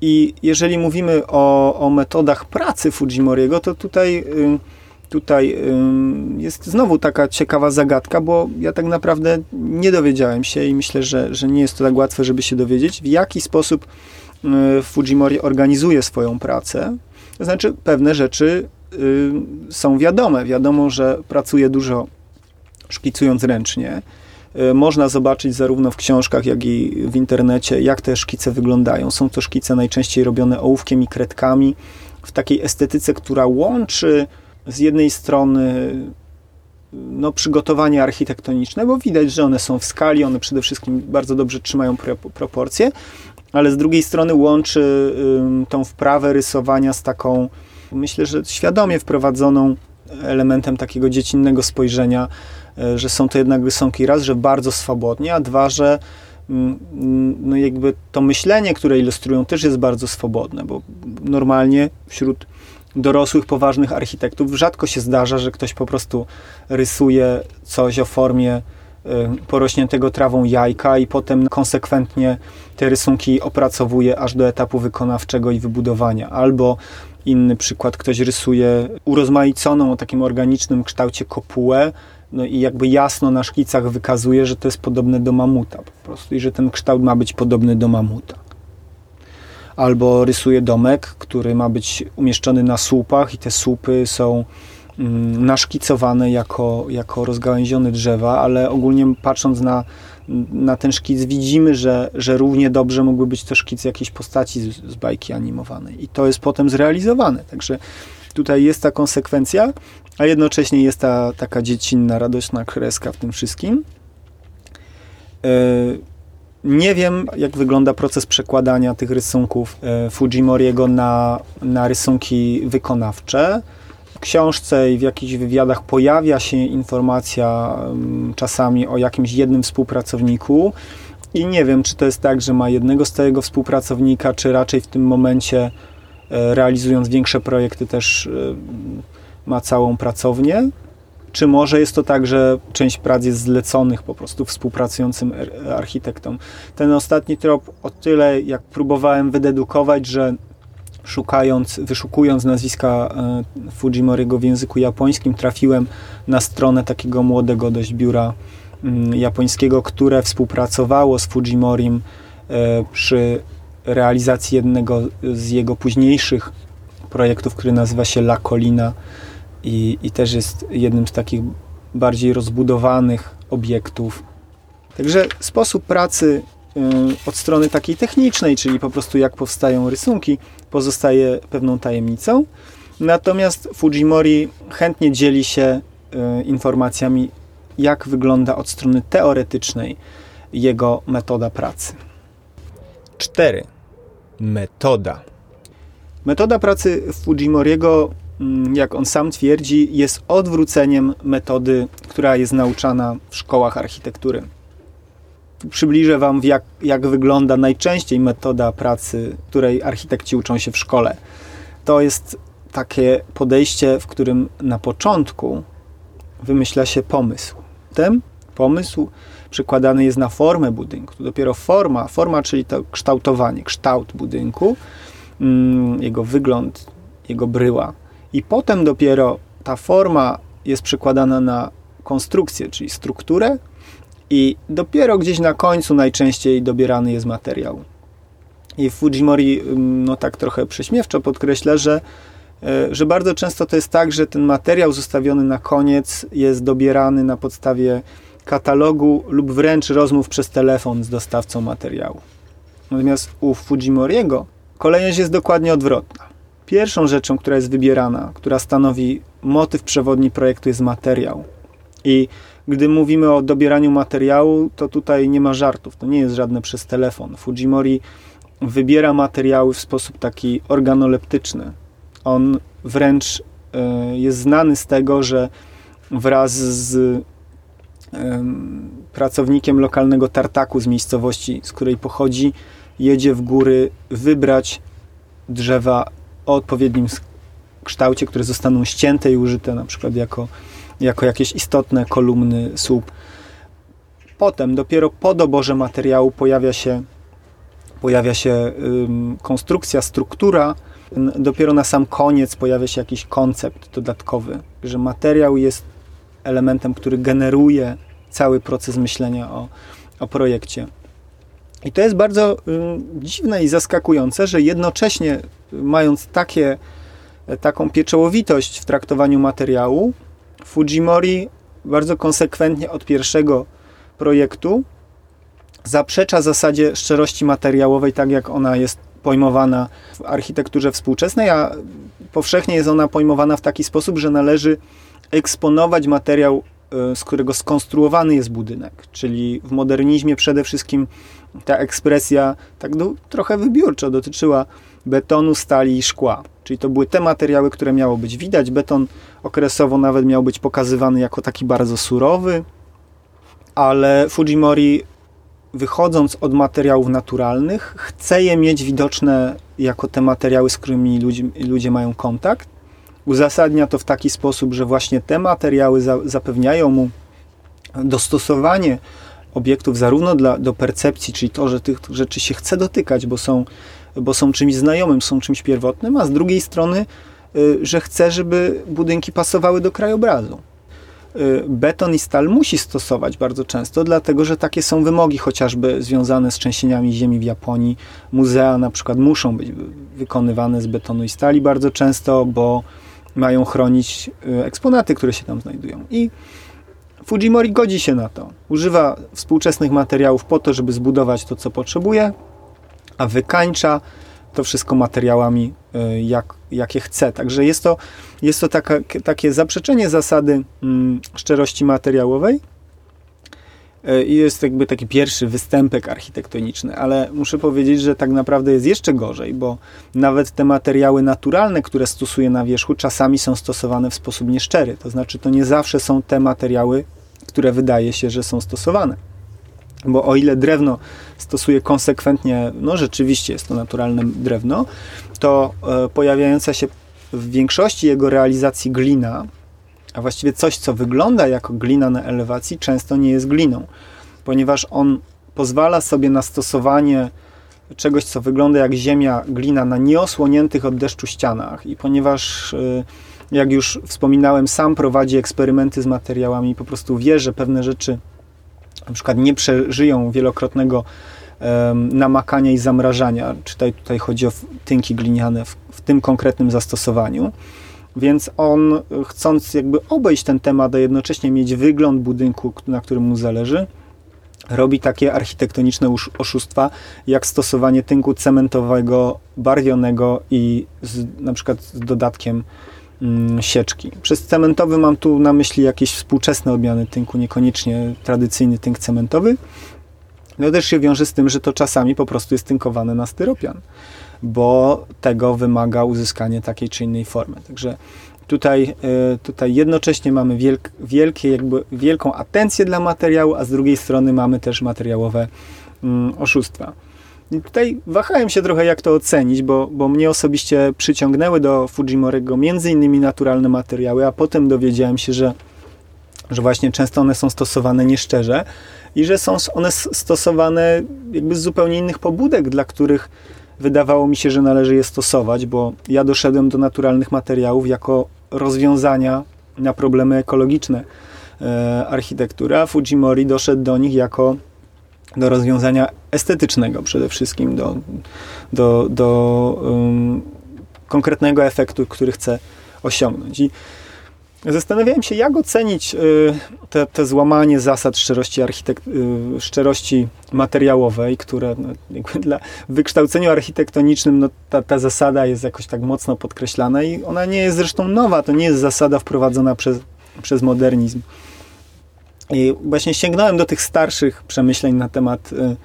I jeżeli mówimy o, o metodach pracy Fujimoriego, to tutaj tutaj jest znowu taka ciekawa zagadka, bo ja tak naprawdę nie dowiedziałem się i myślę, że, że nie jest to tak łatwe, żeby się dowiedzieć, w jaki sposób y, Fujimori organizuje swoją pracę. To znaczy, pewne rzeczy są wiadome. Wiadomo, że pracuje dużo szkicując ręcznie. Y, można zobaczyć zarówno w książkach, jak i w internecie, jak te szkice wyglądają. Są to szkice najczęściej robione ołówkiem i kredkami w takiej estetyce, która łączy z jednej strony no, przygotowanie architektoniczne, bo widać, że one są w skali, one przede wszystkim bardzo dobrze trzymają proporcje, ale z drugiej strony łączy tą wprawę rysowania z taką, myślę, że świadomie wprowadzoną elementem takiego dziecinnego spojrzenia, e, że są to jednak rysunki raz, że bardzo swobodnie, a dwa, że no jakby to myślenie, które ilustrują też jest bardzo swobodne, bo normalnie wśród dorosłych, poważnych architektów rzadko się zdarza, że ktoś po prostu rysuje coś o formie y, porośniętego trawą jajka i potem konsekwentnie te rysunki opracowuje aż do etapu wykonawczego i wybudowania. Albo inny przykład, ktoś rysuje urozmaiconą o takim organicznym kształcie kopułę, no i jakby jasno na szkicach wykazuje, że to jest podobne do mamuta po prostu i że ten kształt ma być podobny do mamuta albo rysuje domek, który ma być umieszczony na słupach i te słupy są mm, naszkicowane jako, jako rozgałęzione drzewa, ale ogólnie patrząc na, na ten szkic widzimy, że, że równie dobrze mógłby być to szkic jakiejś postaci z, z bajki animowanej i to jest potem zrealizowane, także tutaj jest ta konsekwencja, a jednocześnie jest ta taka dziecinna, radośna kreska w tym wszystkim. Yy, nie wiem, jak wygląda proces przekładania tych rysunków e, Fujimoriego na, na rysunki wykonawcze. W książce i w jakichś wywiadach pojawia się informacja czasami o jakimś jednym współpracowniku. I nie wiem, czy to jest tak, że ma jednego stałego współpracownika, czy raczej w tym momencie, e, realizując większe projekty, też e, ma całą pracownię. Czy może jest to tak, że część prac jest zleconych po prostu współpracującym architektom? Ten ostatni trop o tyle, jak próbowałem wydedukować, że szukając, wyszukując nazwiska e, Fujimoriego w języku japońskim, trafiłem na stronę takiego młodego dość biura mm, japońskiego, które współpracowało z Fujimorim e, przy realizacji jednego z jego późniejszych projektów, który nazywa się La Colina i, i też jest jednym z takich bardziej rozbudowanych obiektów. Także sposób pracy y, od strony takiej technicznej, czyli po prostu jak powstają rysunki, pozostaje pewną tajemnicą. Natomiast Fujimori chętnie dzieli się y, informacjami, jak wygląda od strony teoretycznej jego metoda pracy. 4. Metoda. Metoda pracy Fujimoriego, jak on sam twierdzi, jest odwróceniem metody, która jest nauczana w szkołach architektury. Przybliżę Wam, jak, jak wygląda najczęściej metoda pracy, której architekci uczą się w szkole. To jest takie podejście, w którym na początku wymyśla się pomysł. Ten pomysł przykładany jest na formę budynku. Dopiero forma, forma, czyli to kształtowanie, kształt budynku, mm, jego wygląd, jego bryła. I potem dopiero ta forma jest przykładana na konstrukcję, czyli strukturę, i dopiero gdzieś na końcu najczęściej dobierany jest materiał. I Fujimori, no tak trochę prześmiewczo podkreśla, że, e, że bardzo często to jest tak, że ten materiał zostawiony na koniec jest dobierany na podstawie katalogu lub wręcz rozmów przez telefon z dostawcą materiału. Natomiast u Fujimoriego kolejność jest dokładnie odwrotna. Pierwszą rzeczą, która jest wybierana, która stanowi motyw przewodni projektu, jest materiał. I gdy mówimy o dobieraniu materiału, to tutaj nie ma żartów. To nie jest żadne przez telefon. Fujimori wybiera materiały w sposób taki organoleptyczny. On wręcz e, jest znany z tego, że wraz z pracownikiem lokalnego tartaku z miejscowości, z której pochodzi, jedzie w góry wybrać drzewa o odpowiednim kształcie, które zostaną ścięte i użyte na przykład jako, jako jakieś istotne kolumny słup. Potem, dopiero po doborze materiału pojawia się, pojawia się konstrukcja, struktura. Dopiero na sam koniec pojawia się jakiś koncept dodatkowy, że materiał jest elementem, który generuje cały proces myślenia o, o projekcie. I to jest bardzo y, dziwne i zaskakujące, że jednocześnie mając takie, taką pieczołowitość w traktowaniu materiału, Fujimori bardzo konsekwentnie od pierwszego projektu zaprzecza zasadzie szczerości materiałowej, tak jak ona jest pojmowana w architekturze współczesnej, a powszechnie jest ona pojmowana w taki sposób, że należy eksponować materiał, e, z którego skonstruowany jest budynek. Czyli w modernizmie przede wszystkim ta ekspresja tak do, trochę wybiórczo dotyczyła betonu, stali i szkła. Czyli to były te materiały, które miało być widać. Beton okresowo nawet miał być pokazywany jako taki bardzo surowy, ale Fujimori wychodząc od materiałów naturalnych, chce je mieć widoczne jako te materiały, z którymi ludzie, ludzie mają kontakt Uzasadnia to w taki sposób, że właśnie te materiały za, zapewniają mu dostosowanie obiektów zarówno dla, do percepcji, czyli to, że tych rzeczy się chce dotykać, bo są, bo są czymś znajomym, są czymś pierwotnym, a z drugiej strony, y, że chce, żeby budynki pasowały do krajobrazu. Y, beton i stal musi stosować bardzo często, dlatego że takie są wymogi chociażby związane z trzęsieniami ziemi w Japonii. Muzea na przykład muszą być wykonywane z betonu i stali bardzo często, bo mają chronić y, eksponaty, które się tam znajdują. I Fujimori godzi się na to. Używa współczesnych materiałów po to, żeby zbudować to, co potrzebuje, a wykańcza to wszystko materiałami, y, jak, jakie chce. Także jest to, jest to taka, takie zaprzeczenie zasady mm, szczerości materiałowej, E, I jest jakby taki pierwszy występek architektoniczny, ale muszę powiedzieć, że tak naprawdę jest jeszcze gorzej, bo nawet te materiały naturalne, które stosuje na wierzchu, czasami są stosowane w sposób nieszczery. To znaczy, to nie zawsze są te materiały, które wydaje się, że są stosowane. Bo o ile drewno stosuje konsekwentnie, no rzeczywiście jest to naturalne drewno, to e, pojawiająca się w większości jego realizacji glina, a właściwie coś, co wygląda jako glina na elewacji, często nie jest gliną, ponieważ on pozwala sobie na stosowanie czegoś, co wygląda jak ziemia, glina na nieosłoniętych od deszczu ścianach i ponieważ y, jak już wspominałem, sam prowadzi eksperymenty z materiałami, po prostu wie, że pewne rzeczy na przykład nie przeżyją wielokrotnego um, namakania i zamrażania. Czytaj, tutaj chodzi o tynki gliniane w, w tym konkretnym zastosowaniu. Więc on, chcąc jakby obejść ten temat, a jednocześnie mieć wygląd budynku, na którym mu zależy, robi takie architektoniczne oszustwa, jak stosowanie tynku cementowego, barwionego i z, na przykład z dodatkiem sieczki. Przez cementowy mam tu na myśli jakieś współczesne odmiany tynku, niekoniecznie tradycyjny tynk cementowy. No też się wiąże z tym, że to czasami po prostu jest tynkowane na styropian, bo tego wymaga uzyskanie takiej czy innej formy. Także tutaj, e, tutaj jednocześnie mamy wielk, wielkie, jakby wielką atencję dla materiału, a z drugiej strony mamy też materiałowe mm, oszustwa. I tutaj wahałem się trochę, jak to ocenić, bo, bo mnie osobiście przyciągnęły do Fujimorego między innymi naturalne materiały, a potem dowiedziałem się, że, że właśnie często one są stosowane nieszczerze i że są one stosowane jakby z zupełnie innych pobudek, dla których wydawało mi się, że należy je stosować, bo ja doszedłem do naturalnych materiałów jako rozwiązania na problemy ekologiczne e, architektury, a Fujimori doszedł do nich jako do rozwiązania estetycznego przede wszystkim, do, do, do um, konkretnego efektu, który chce osiągnąć. I zastanawiałem się, jak ocenić y, te, te złamanie zasad szczerości, architekt, y, szczerości materiałowej, które no, dla, w wykształceniu architektonicznym no, ta, ta zasada jest jakoś tak mocno podkreślana i ona nie jest zresztą nowa, to nie jest zasada wprowadzona przez, przez modernizm. I właśnie sięgnąłem do tych starszych przemyśleń na temat, y,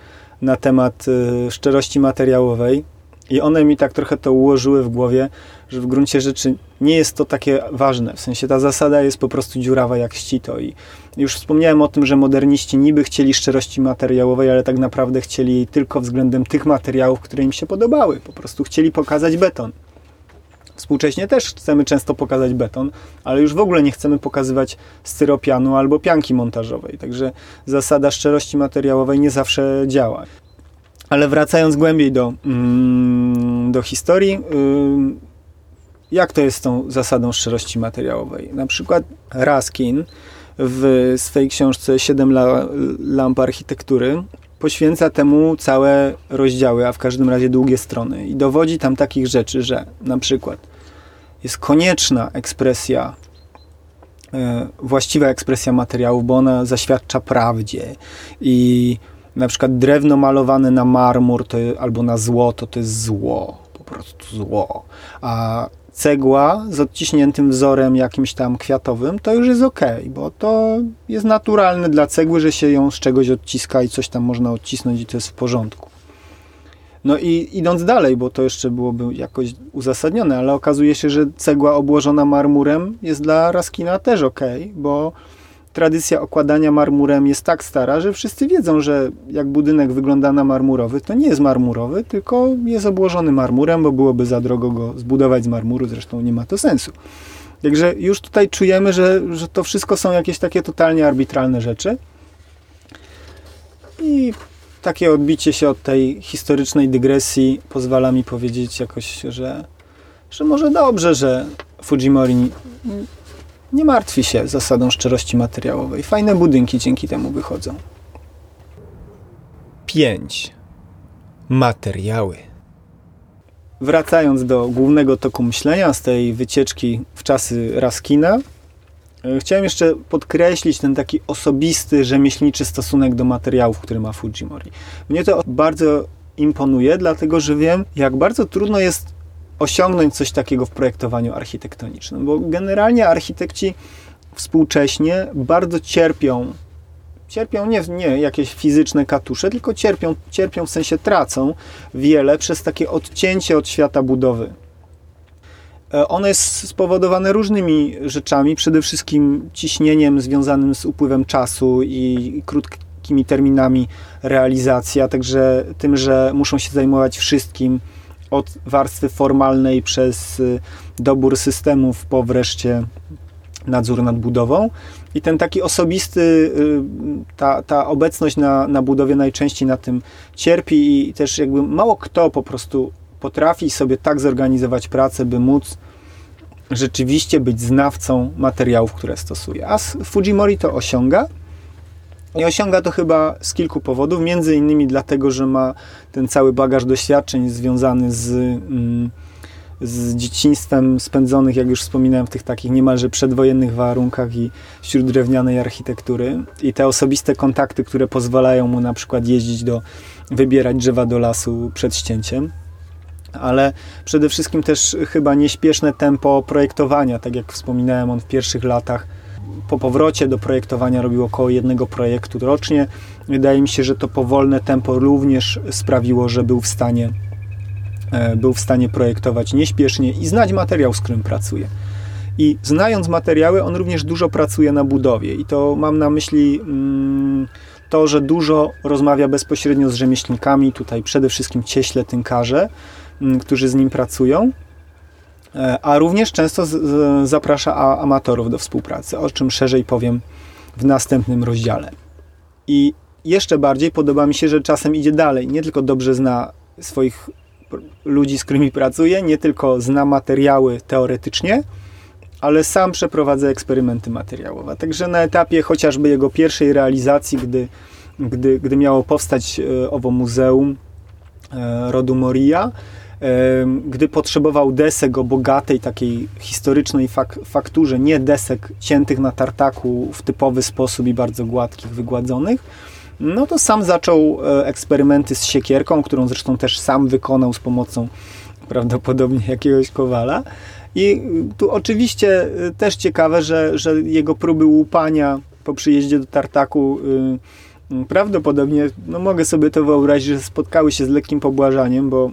na temat y, szczerości materiałowej i one mi tak trochę to ułożyły w głowie, że w gruncie rzeczy nie jest to takie ważne. W sensie ta zasada jest po prostu dziurawa jak ścito. I już wspomniałem o tym, że moderniści niby chcieli szczerości materiałowej, ale tak naprawdę chcieli jej tylko względem tych materiałów, które im się podobały. Po prostu chcieli pokazać beton. Współcześnie też chcemy często pokazać beton, ale już w ogóle nie chcemy pokazywać styropianu albo pianki montażowej. Także zasada szczerości materiałowej nie zawsze działa. Ale wracając głębiej do, mm, do historii, jak to jest z tą zasadą szczerości materiałowej? Na przykład Raskin w swojej książce Siedem lamp architektury poświęca temu całe rozdziały, a w każdym razie długie strony. I dowodzi tam takich rzeczy, że na przykład jest konieczna ekspresja, e, właściwa ekspresja materiałów, bo ona zaświadcza prawdzie. I na przykład drewno malowane na marmur to, albo na złoto to jest zło, po prostu zło, a cegła z odciśniętym wzorem jakimś tam kwiatowym, to już jest ok, bo to jest naturalne dla cegły, że się ją z czegoś odciska i coś tam można odcisnąć i to jest w porządku. No i idąc dalej, bo to jeszcze byłoby jakoś uzasadnione, ale okazuje się, że cegła obłożona marmurem jest dla Raskina też ok, bo tradycja okładania marmurem jest tak stara, że wszyscy wiedzą, że jak budynek wygląda na marmurowy, to nie jest marmurowy, tylko jest obłożony marmurem, bo byłoby za drogo go zbudować z marmuru, zresztą nie ma to sensu. Także już tutaj czujemy, że, że to wszystko są jakieś takie totalnie arbitralne rzeczy. I takie odbicie się od tej historycznej dygresji pozwala mi powiedzieć jakoś, że, że może dobrze, że Fujimori nie martwi się zasadą szczerości materiałowej. Fajne budynki dzięki temu wychodzą. 5. Materiały. Wracając do głównego toku myślenia z tej wycieczki w czasy Raskina, e, chciałem jeszcze podkreślić ten taki osobisty, rzemieślniczy stosunek do materiałów, który ma Fujimori. Mnie to bardzo imponuje, dlatego że wiem, jak bardzo trudno jest osiągnąć coś takiego w projektowaniu architektonicznym, bo generalnie architekci współcześnie bardzo cierpią cierpią nie, nie jakieś fizyczne katusze, tylko cierpią, cierpią w sensie tracą wiele przez takie odcięcie od świata budowy. E, ono jest spowodowane różnymi rzeczami, przede wszystkim ciśnieniem związanym z upływem czasu i krótkimi terminami realizacji, a także tym, że muszą się zajmować wszystkim, od warstwy formalnej przez y, dobór systemów po wreszcie nadzór nad budową. I ten taki osobisty, y, ta, ta obecność na, na budowie najczęściej na tym cierpi i też jakby mało kto po prostu potrafi sobie tak zorganizować pracę, by móc rzeczywiście być znawcą materiałów, które stosuje. A Fujimori to osiąga i osiąga to chyba z kilku powodów, między innymi dlatego, że ma ten cały bagaż doświadczeń związany z, mm, z dzieciństwem spędzonych, jak już wspominałem, w tych takich niemalże przedwojennych warunkach i wśród drewnianej architektury. I te osobiste kontakty, które pozwalają mu na przykład jeździć do, wybierać drzewa do lasu przed ścięciem. ale przede wszystkim też chyba nieśpieszne tempo projektowania. Tak jak wspominałem, on w pierwszych latach po powrocie do projektowania robił około jednego projektu rocznie. Wydaje mi się, że to powolne tempo również sprawiło, że był w stanie, e, był w stanie projektować nieśpiesznie i znać materiał, z którym pracuje. I znając materiały, on również dużo pracuje na budowie. I to mam na myśli mm, to, że dużo rozmawia bezpośrednio z rzemieślnikami, tutaj przede wszystkim cieśle, tynkarze, mm, którzy z nim pracują. E, a również często zaprasza amatorów do współpracy, o czym szerzej powiem w następnym rozdziale. I jeszcze bardziej podoba mi się, że czasem idzie dalej. Nie tylko dobrze zna swoich ludzi, z którymi pracuje, nie tylko zna materiały teoretycznie, ale sam przeprowadza eksperymenty materiałowe. Także na etapie chociażby jego pierwszej realizacji, gdy, gdy, gdy miało powstać e, owo muzeum e, rodu Moria, gdy potrzebował desek o bogatej, takiej historycznej fak fakturze, nie desek ciętych na tartaku w typowy sposób i bardzo gładkich, wygładzonych, no to sam zaczął e, eksperymenty z siekierką, którą zresztą też sam wykonał z pomocą prawdopodobnie jakiegoś kowala. I tu oczywiście e, też ciekawe, że, że jego próby łupania po przyjeździe do Tartaku prawdopodobnie, no mogę sobie to wyobrazić, że spotkały się z lekkim pobłażaniem, bo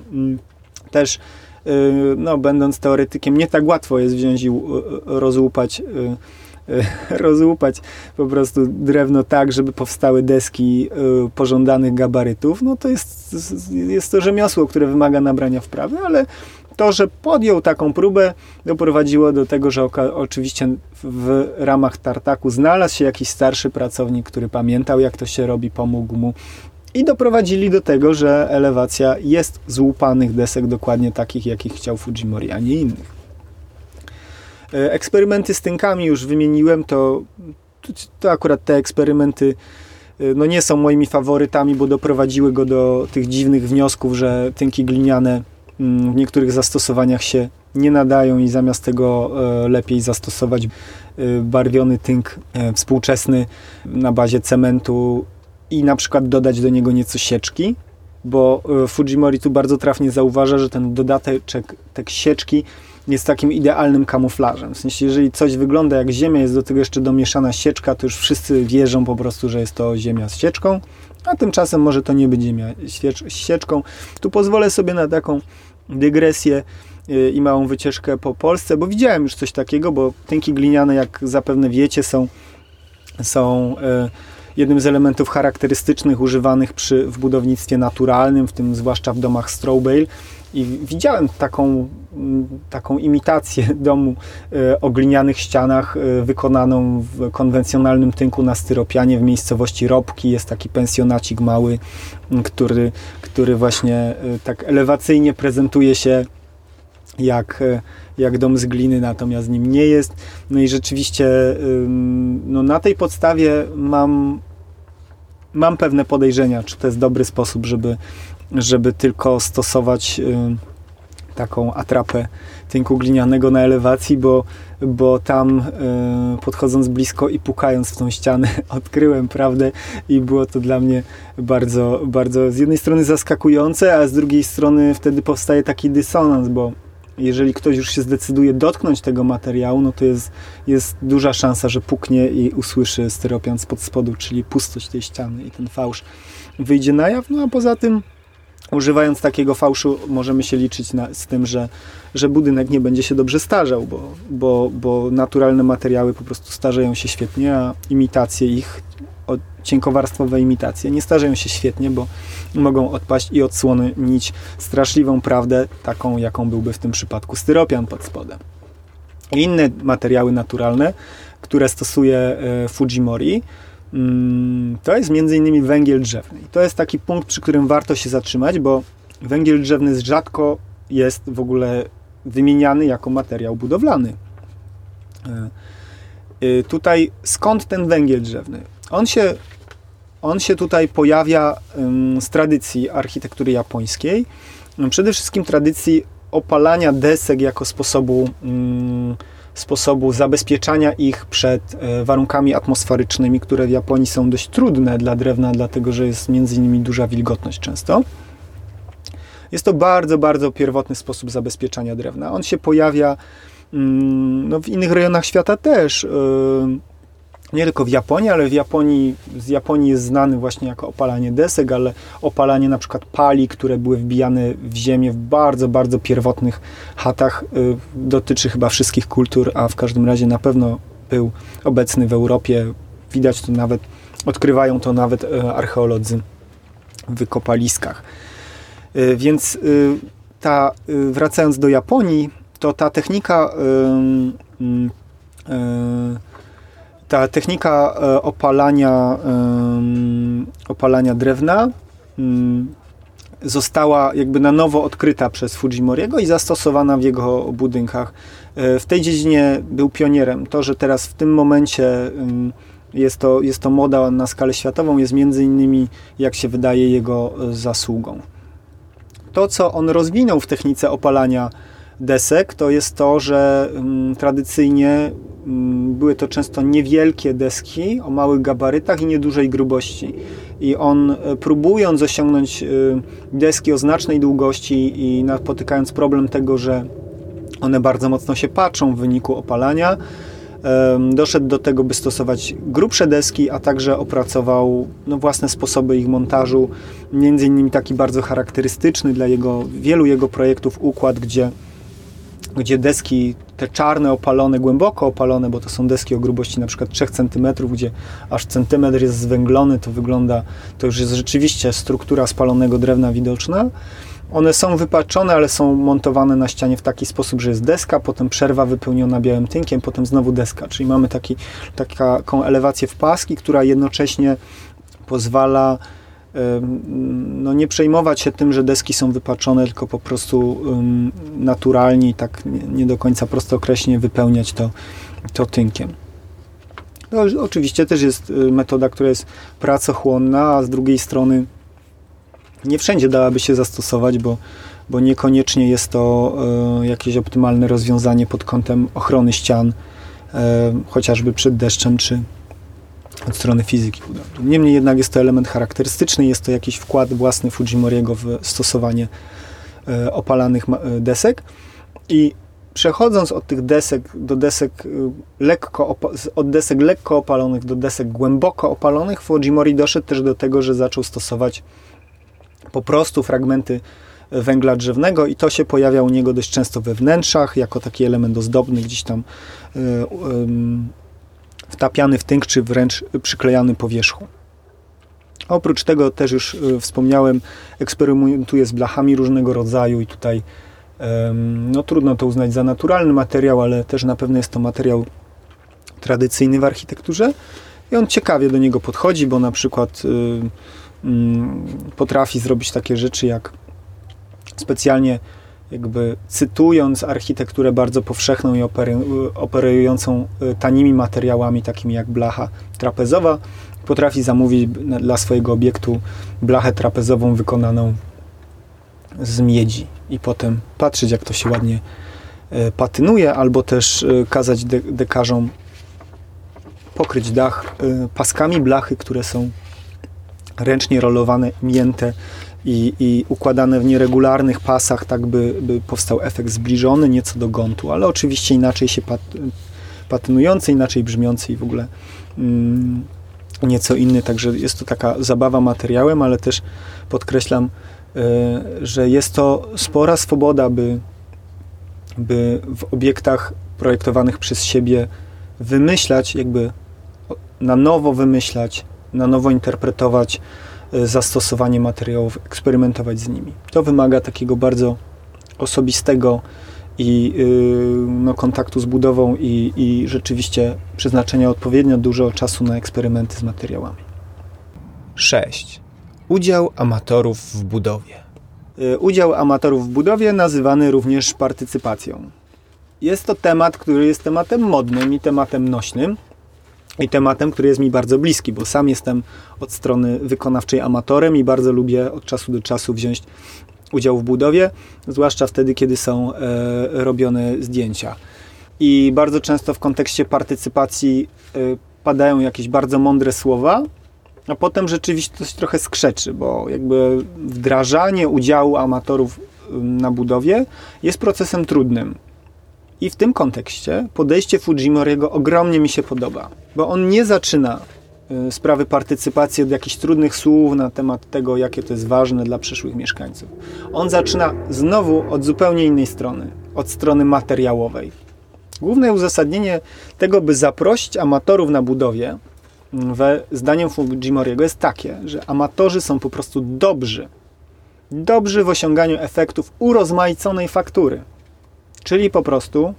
też y, no, będąc teoretykiem, nie tak łatwo jest wziąć i y, rozłupać y, [LAUGHS] rozłupać po prostu drewno tak, żeby powstały deski pożądanych gabarytów, no to jest, jest to rzemiosło, które wymaga nabrania wprawy, ale to, że podjął taką próbę, doprowadziło do tego, że oczywiście w ramach tartaku znalazł się jakiś starszy pracownik, który pamiętał, jak to się robi, pomógł mu i doprowadzili do tego, że elewacja jest z łupanych desek dokładnie takich, jakich chciał Fujimori, a nie innych. E, eksperymenty z tynkami już wymieniłem, to, to akurat te eksperymenty e, no nie są moimi faworytami, bo doprowadziły go do tych dziwnych wniosków, że tynki gliniane mm, w niektórych zastosowaniach się nie nadają i zamiast tego e, lepiej zastosować barwiony tynk współczesny na bazie cementu i na przykład dodać do niego nieco sieczki, bo e, Fujimori tu bardzo trafnie zauważa, że ten dodatek tek sieczki jest takim idealnym kamuflażem. W sensie, jeżeli coś wygląda jak ziemia, jest do tego jeszcze domieszana sieczka, to już wszyscy wierzą po prostu, że jest to ziemia z sieczką, a tymczasem może to nie być ziemia z sieczką. Tu pozwolę sobie na taką dygresję e, i małą wycieczkę po Polsce, bo widziałem już coś takiego, bo tynki gliniane, jak zapewne wiecie, są, są yy, jednym z elementów charakterystycznych używanych przy, w budownictwie naturalnym, w tym zwłaszcza w domach Strobale. I widziałem taką, mm, taką imitację [LAUGHS] domu e, o glinianych ścianach e, wykonaną w konwencjonalnym tynku na styropianie w miejscowości Robki. Jest taki pensjonacik mały, który, który właśnie e, tak elewacyjnie prezentuje się jak, jak dom z gliny, natomiast nim nie jest. No i rzeczywiście no na tej podstawie mam mam pewne podejrzenia, czy to jest dobry sposób, żeby, żeby tylko stosować y, taką atrapę tynku glinianego na elewacji, bo, bo tam y, podchodząc blisko i pukając w tą ścianę [LAUGHS] odkryłem prawdę i było to dla mnie bardzo, bardzo z jednej strony zaskakujące, a z drugiej strony wtedy powstaje taki dysonans, bo jeżeli ktoś już się zdecyduje dotknąć tego materiału, no to jest, jest duża szansa, że puknie i usłyszy styropian spod spodu, czyli pustość tej ściany i ten fałsz wyjdzie na jaw. No a poza tym, używając takiego fałszu, możemy się liczyć na, z tym, że, że budynek nie będzie się dobrze starzał, bo, bo, bo naturalne materiały po prostu starzeją się świetnie, a imitacje ich cienkowarstwowe imitacje nie starzeją się świetnie, bo mogą odpaść i odsłonić straszliwą prawdę, taką jaką byłby w tym przypadku styropian pod spodem. Inne materiały naturalne, które stosuje e, Fujimori, mm, to jest m.in. węgiel drzewny. To jest taki punkt, przy którym warto się zatrzymać, bo węgiel drzewny rzadko jest w ogóle wymieniany jako materiał budowlany. E, e, tutaj skąd ten węgiel drzewny? On się, on się tutaj pojawia z tradycji architektury japońskiej. Przede wszystkim tradycji opalania desek jako sposobu, sposobu zabezpieczania ich przed e, warunkami atmosferycznymi, które w Japonii są dość trudne dla drewna, dlatego że jest między innymi duża wilgotność często. Jest to bardzo, bardzo pierwotny sposób zabezpieczania drewna. On się pojawia no, w innych rejonach świata też. Yy, nie tylko w Japonii, ale w Japonii, z Japonii jest znany właśnie jako opalanie desek, ale opalanie na przykład pali, które były wbijane w ziemię w bardzo, bardzo pierwotnych chatach, y, dotyczy chyba wszystkich kultur, a w każdym razie na pewno był obecny w Europie. Widać to nawet, odkrywają to nawet y, archeolodzy w wykopaliskach. Y, więc ta, wracając do Japonii, to ta technika ta technika e, opalania, opalania drewna mm, została jakby na nowo odkryta przez Fujimoriego i zastosowana w jego budynkach. E, w tej dziedzinie był pionierem. To, że teraz w tym momencie jest to, jest to moda na skalę światową, jest między innymi, jak się wydaje, jego e, zasługą. To, co on rozwinął w technice opalania desek, to jest to, że tradycyjnie były to często niewielkie deski o małych gabarytach i niedużej grubości. I on, e, próbując osiągnąć e, deski o znacznej długości i napotykając problem tego, że one bardzo mocno się patrzą w wyniku opalania, doszedł do tego, by stosować grubsze deski, a także opracował no, własne sposoby ich montażu. Między innymi taki bardzo charakterystyczny dla jego, wielu jego projektów układ, gdzie gdzie deski, te czarne, opalone, głęboko opalone, bo to są deski o grubości na przykład 3 cm, gdzie aż centymetr jest zwęglony, to wygląda, to już jest rzeczywiście struktura spalonego drewna widoczna. One są wypaczone, ale są montowane na ścianie w taki sposób, że jest deska, potem przerwa wypełniona białym tynkiem, potem znowu deska. Czyli mamy taki, taką elewację w paski, która jednocześnie pozwala no nie przejmować się tym, że deski są wypaczone, tylko po prostu naturalnie i tak nie do końca prostookreślnie wypełniać to, to tynkiem. No, oczywiście też jest y, metoda, która jest pracochłonna, a z drugiej strony nie wszędzie dałaby się zastosować, bo, bo niekoniecznie jest to y, jakieś optymalne rozwiązanie pod kątem ochrony ścian, y, chociażby przed deszczem czy, od strony fizyki budowli. Niemniej jednak jest to element charakterystyczny, jest to jakiś wkład własny Fujimoriego w stosowanie e, opalanych e, desek i przechodząc od tych desek do desek e, lekko, od desek lekko opalonych do desek głęboko opalonych, Fujimori doszedł też do tego, że zaczął stosować po prostu fragmenty węgla drzewnego i to się pojawia u niego dość często we wnętrzach, jako taki element ozdobny gdzieś tam wtapiany w tynk, czy wręcz przyklejany po wierzchu. Oprócz tego też już y, wspomniałem, eksperymentuję z blachami różnego rodzaju i tutaj no trudno to uznać za naturalny materiał, ale też na pewno jest to materiał tradycyjny w architekturze i on ciekawie do niego podchodzi, bo na przykład mm, potrafi zrobić takie rzeczy jak specjalnie jakby cytując architekturę bardzo powszechną i operującą y, tanimi materiałami, takimi jak blacha trapezowa, potrafi zamówić dla swojego obiektu blachę trapezową wykonaną z miedzi i potem patrzeć, jak to się ładnie y, patynuje, albo też y, kazać de dekarzom pokryć dach paskami blachy, które są ręcznie rolowane, mięte i, i układane w nieregularnych pasach, tak by, by powstał efekt zbliżony nieco do gontu, ale oczywiście inaczej się pat, patynujący, inaczej brzmiący i w ogóle mm, nieco inny, także jest to taka zabawa materiałem, ale też podkreślam, y, że jest to spora swoboda, by, by w obiektach projektowanych przez siebie wymyślać, jakby na nowo wymyślać, na nowo interpretować zastosowanie materiałów, eksperymentować z nimi. To wymaga takiego bardzo osobistego i yy, no, kontaktu z budową i, i rzeczywiście przeznaczenia odpowiednio dużo czasu na eksperymenty z materiałami. 6. Udział amatorów w budowie. Yy, udział amatorów w budowie nazywany również partycypacją. Jest to temat, który jest tematem modnym i tematem nośnym i tematem, który jest mi bardzo bliski, bo sam jestem od strony wykonawczej amatorem i bardzo lubię od czasu do czasu wziąć udział w budowie, zwłaszcza wtedy, kiedy są e, robione zdjęcia. I bardzo często w kontekście partycypacji e, padają jakieś bardzo mądre słowa, a potem rzeczywistość trochę skrzeczy, bo jakby wdrażanie udziału amatorów na budowie jest procesem trudnym. I w tym kontekście podejście Fujimoriego ogromnie mi się podoba, bo on nie zaczyna y, sprawy partycypacji od jakichś trudnych słów na temat tego, jakie to jest ważne dla przyszłych mieszkańców. On zaczyna znowu od zupełnie innej strony, od strony materiałowej. Główne uzasadnienie tego, by zaprosić amatorów na budowie, we, zdaniem Fujimoriego jest takie, że amatorzy są po prostu dobrzy. Dobrzy w osiąganiu efektów urozmaiconej faktury. Czyli po prostu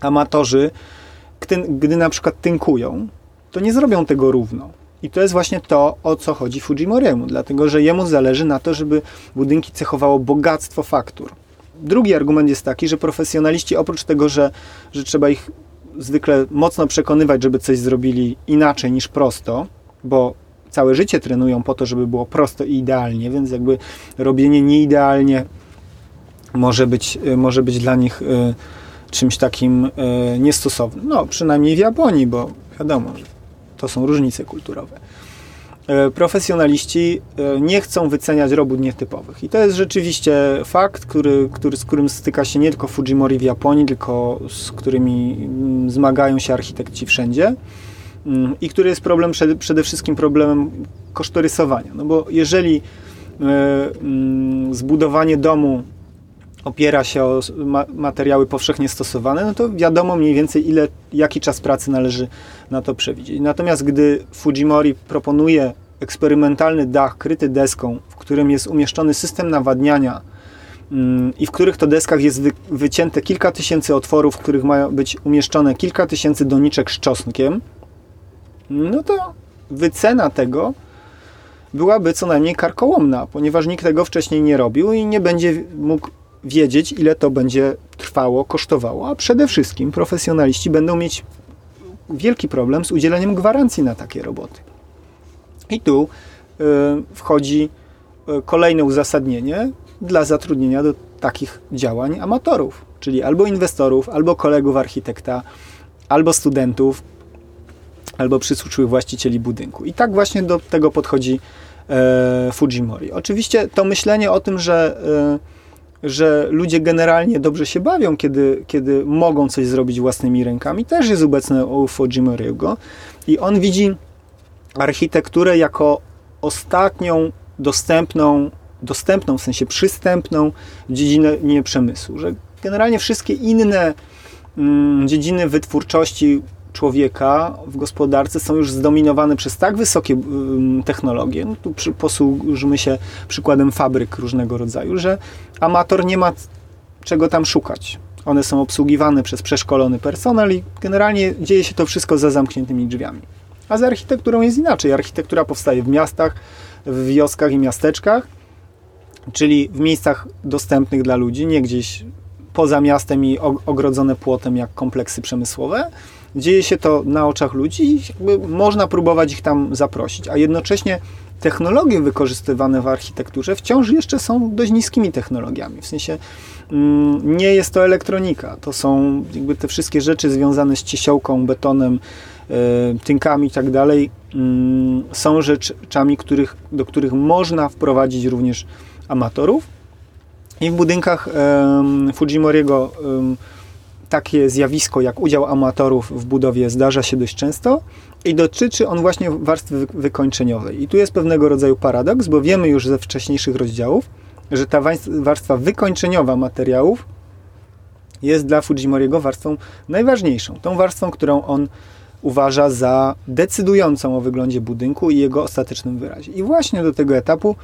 amatorzy, gdy, gdy na przykład tynkują, to nie zrobią tego równo. I to jest właśnie to, o co chodzi Fujimoriemu, dlatego że jemu zależy na to, żeby budynki cechowało bogactwo faktur. Drugi argument jest taki, że profesjonaliści oprócz tego, że, że trzeba ich zwykle mocno przekonywać, żeby coś zrobili inaczej niż prosto, bo całe życie trenują po to, żeby było prosto i idealnie, więc jakby robienie nieidealnie może być, y, może być dla nich y, czymś takim y, niestosownym. No, przynajmniej w Japonii, bo wiadomo, że to są różnice kulturowe. Profesjonaliści nie chcą wyceniać robót nietypowych. I to jest rzeczywiście fakt, który, który, z którym styka się nie tylko Fujimori w Japonii, tylko z którymi mm, zmagają się architekci wszędzie. Mm, I który jest problem przede wszystkim problemem kosztorysowania. No bo jeżeli mm, zbudowanie domu opiera się o materiały powszechnie stosowane, no to wiadomo mniej więcej ile, jaki czas pracy należy na to przewidzieć. Natomiast gdy Fujimori proponuje eksperymentalny dach kryty deską, w którym jest umieszczony system nawadniania mm, i w których to deskach jest wy, wycięte kilka tysięcy otworów, w których mają być umieszczone kilka tysięcy doniczek z czosnkiem, no to wycena tego byłaby co najmniej karkołomna, ponieważ nikt tego wcześniej nie robił i nie będzie mógł wiedzieć, ile to będzie trwało, kosztowało, a przede wszystkim profesjonaliści będą mieć wielki problem z udzieleniem gwarancji na takie roboty. I tu y, wchodzi y, kolejne uzasadnienie dla zatrudnienia do takich działań amatorów, czyli albo inwestorów, albo kolegów architekta, albo studentów, albo przyszłych właścicieli budynku. I tak właśnie do tego podchodzi e, Fujimori. Oczywiście to myślenie o tym, że e, że ludzie generalnie dobrze się bawią, kiedy, kiedy mogą coś zrobić własnymi rękami, też jest obecne u Fujimoriego. I on widzi architekturę jako ostatnią dostępną, dostępną w sensie przystępną dziedzinę przemysłu, że generalnie wszystkie inne mm, dziedziny wytwórczości człowieka w gospodarce są już zdominowane przez tak wysokie technologie, no tu posłużmy się przykładem fabryk różnego rodzaju, że amator nie ma czego tam szukać. One są obsługiwane przez przeszkolony personel i generalnie dzieje się to wszystko za zamkniętymi drzwiami. A z architekturą jest inaczej. Architektura powstaje w miastach, w wioskach i miasteczkach, czyli w miejscach dostępnych dla ludzi, nie gdzieś poza miastem i ogrodzone płotem jak kompleksy przemysłowe, dzieje się to na oczach ludzi i można próbować ich tam zaprosić, a jednocześnie technologie wykorzystywane w architekturze wciąż jeszcze są dość niskimi technologiami. W sensie mm, nie jest to elektronika, to są jakby te wszystkie rzeczy związane z ciesiołką, betonem, yy, tynkami i tak dalej, mm, są rzeczami, których, do których można wprowadzić również amatorów. I w budynkach Fujimoriego takie zjawisko jak udział amatorów w budowie zdarza się dość często i dotyczy on właśnie warstwy wykończeniowej. I tu jest pewnego rodzaju paradoks, bo wiemy już ze wcześniejszych rozdziałów, że ta warstwa wykończeniowa materiałów jest dla Fujimoriego warstwą najważniejszą. Tą warstwą, którą on uważa za decydującą o wyglądzie budynku i jego ostatecznym wyrazie. I właśnie do tego etapu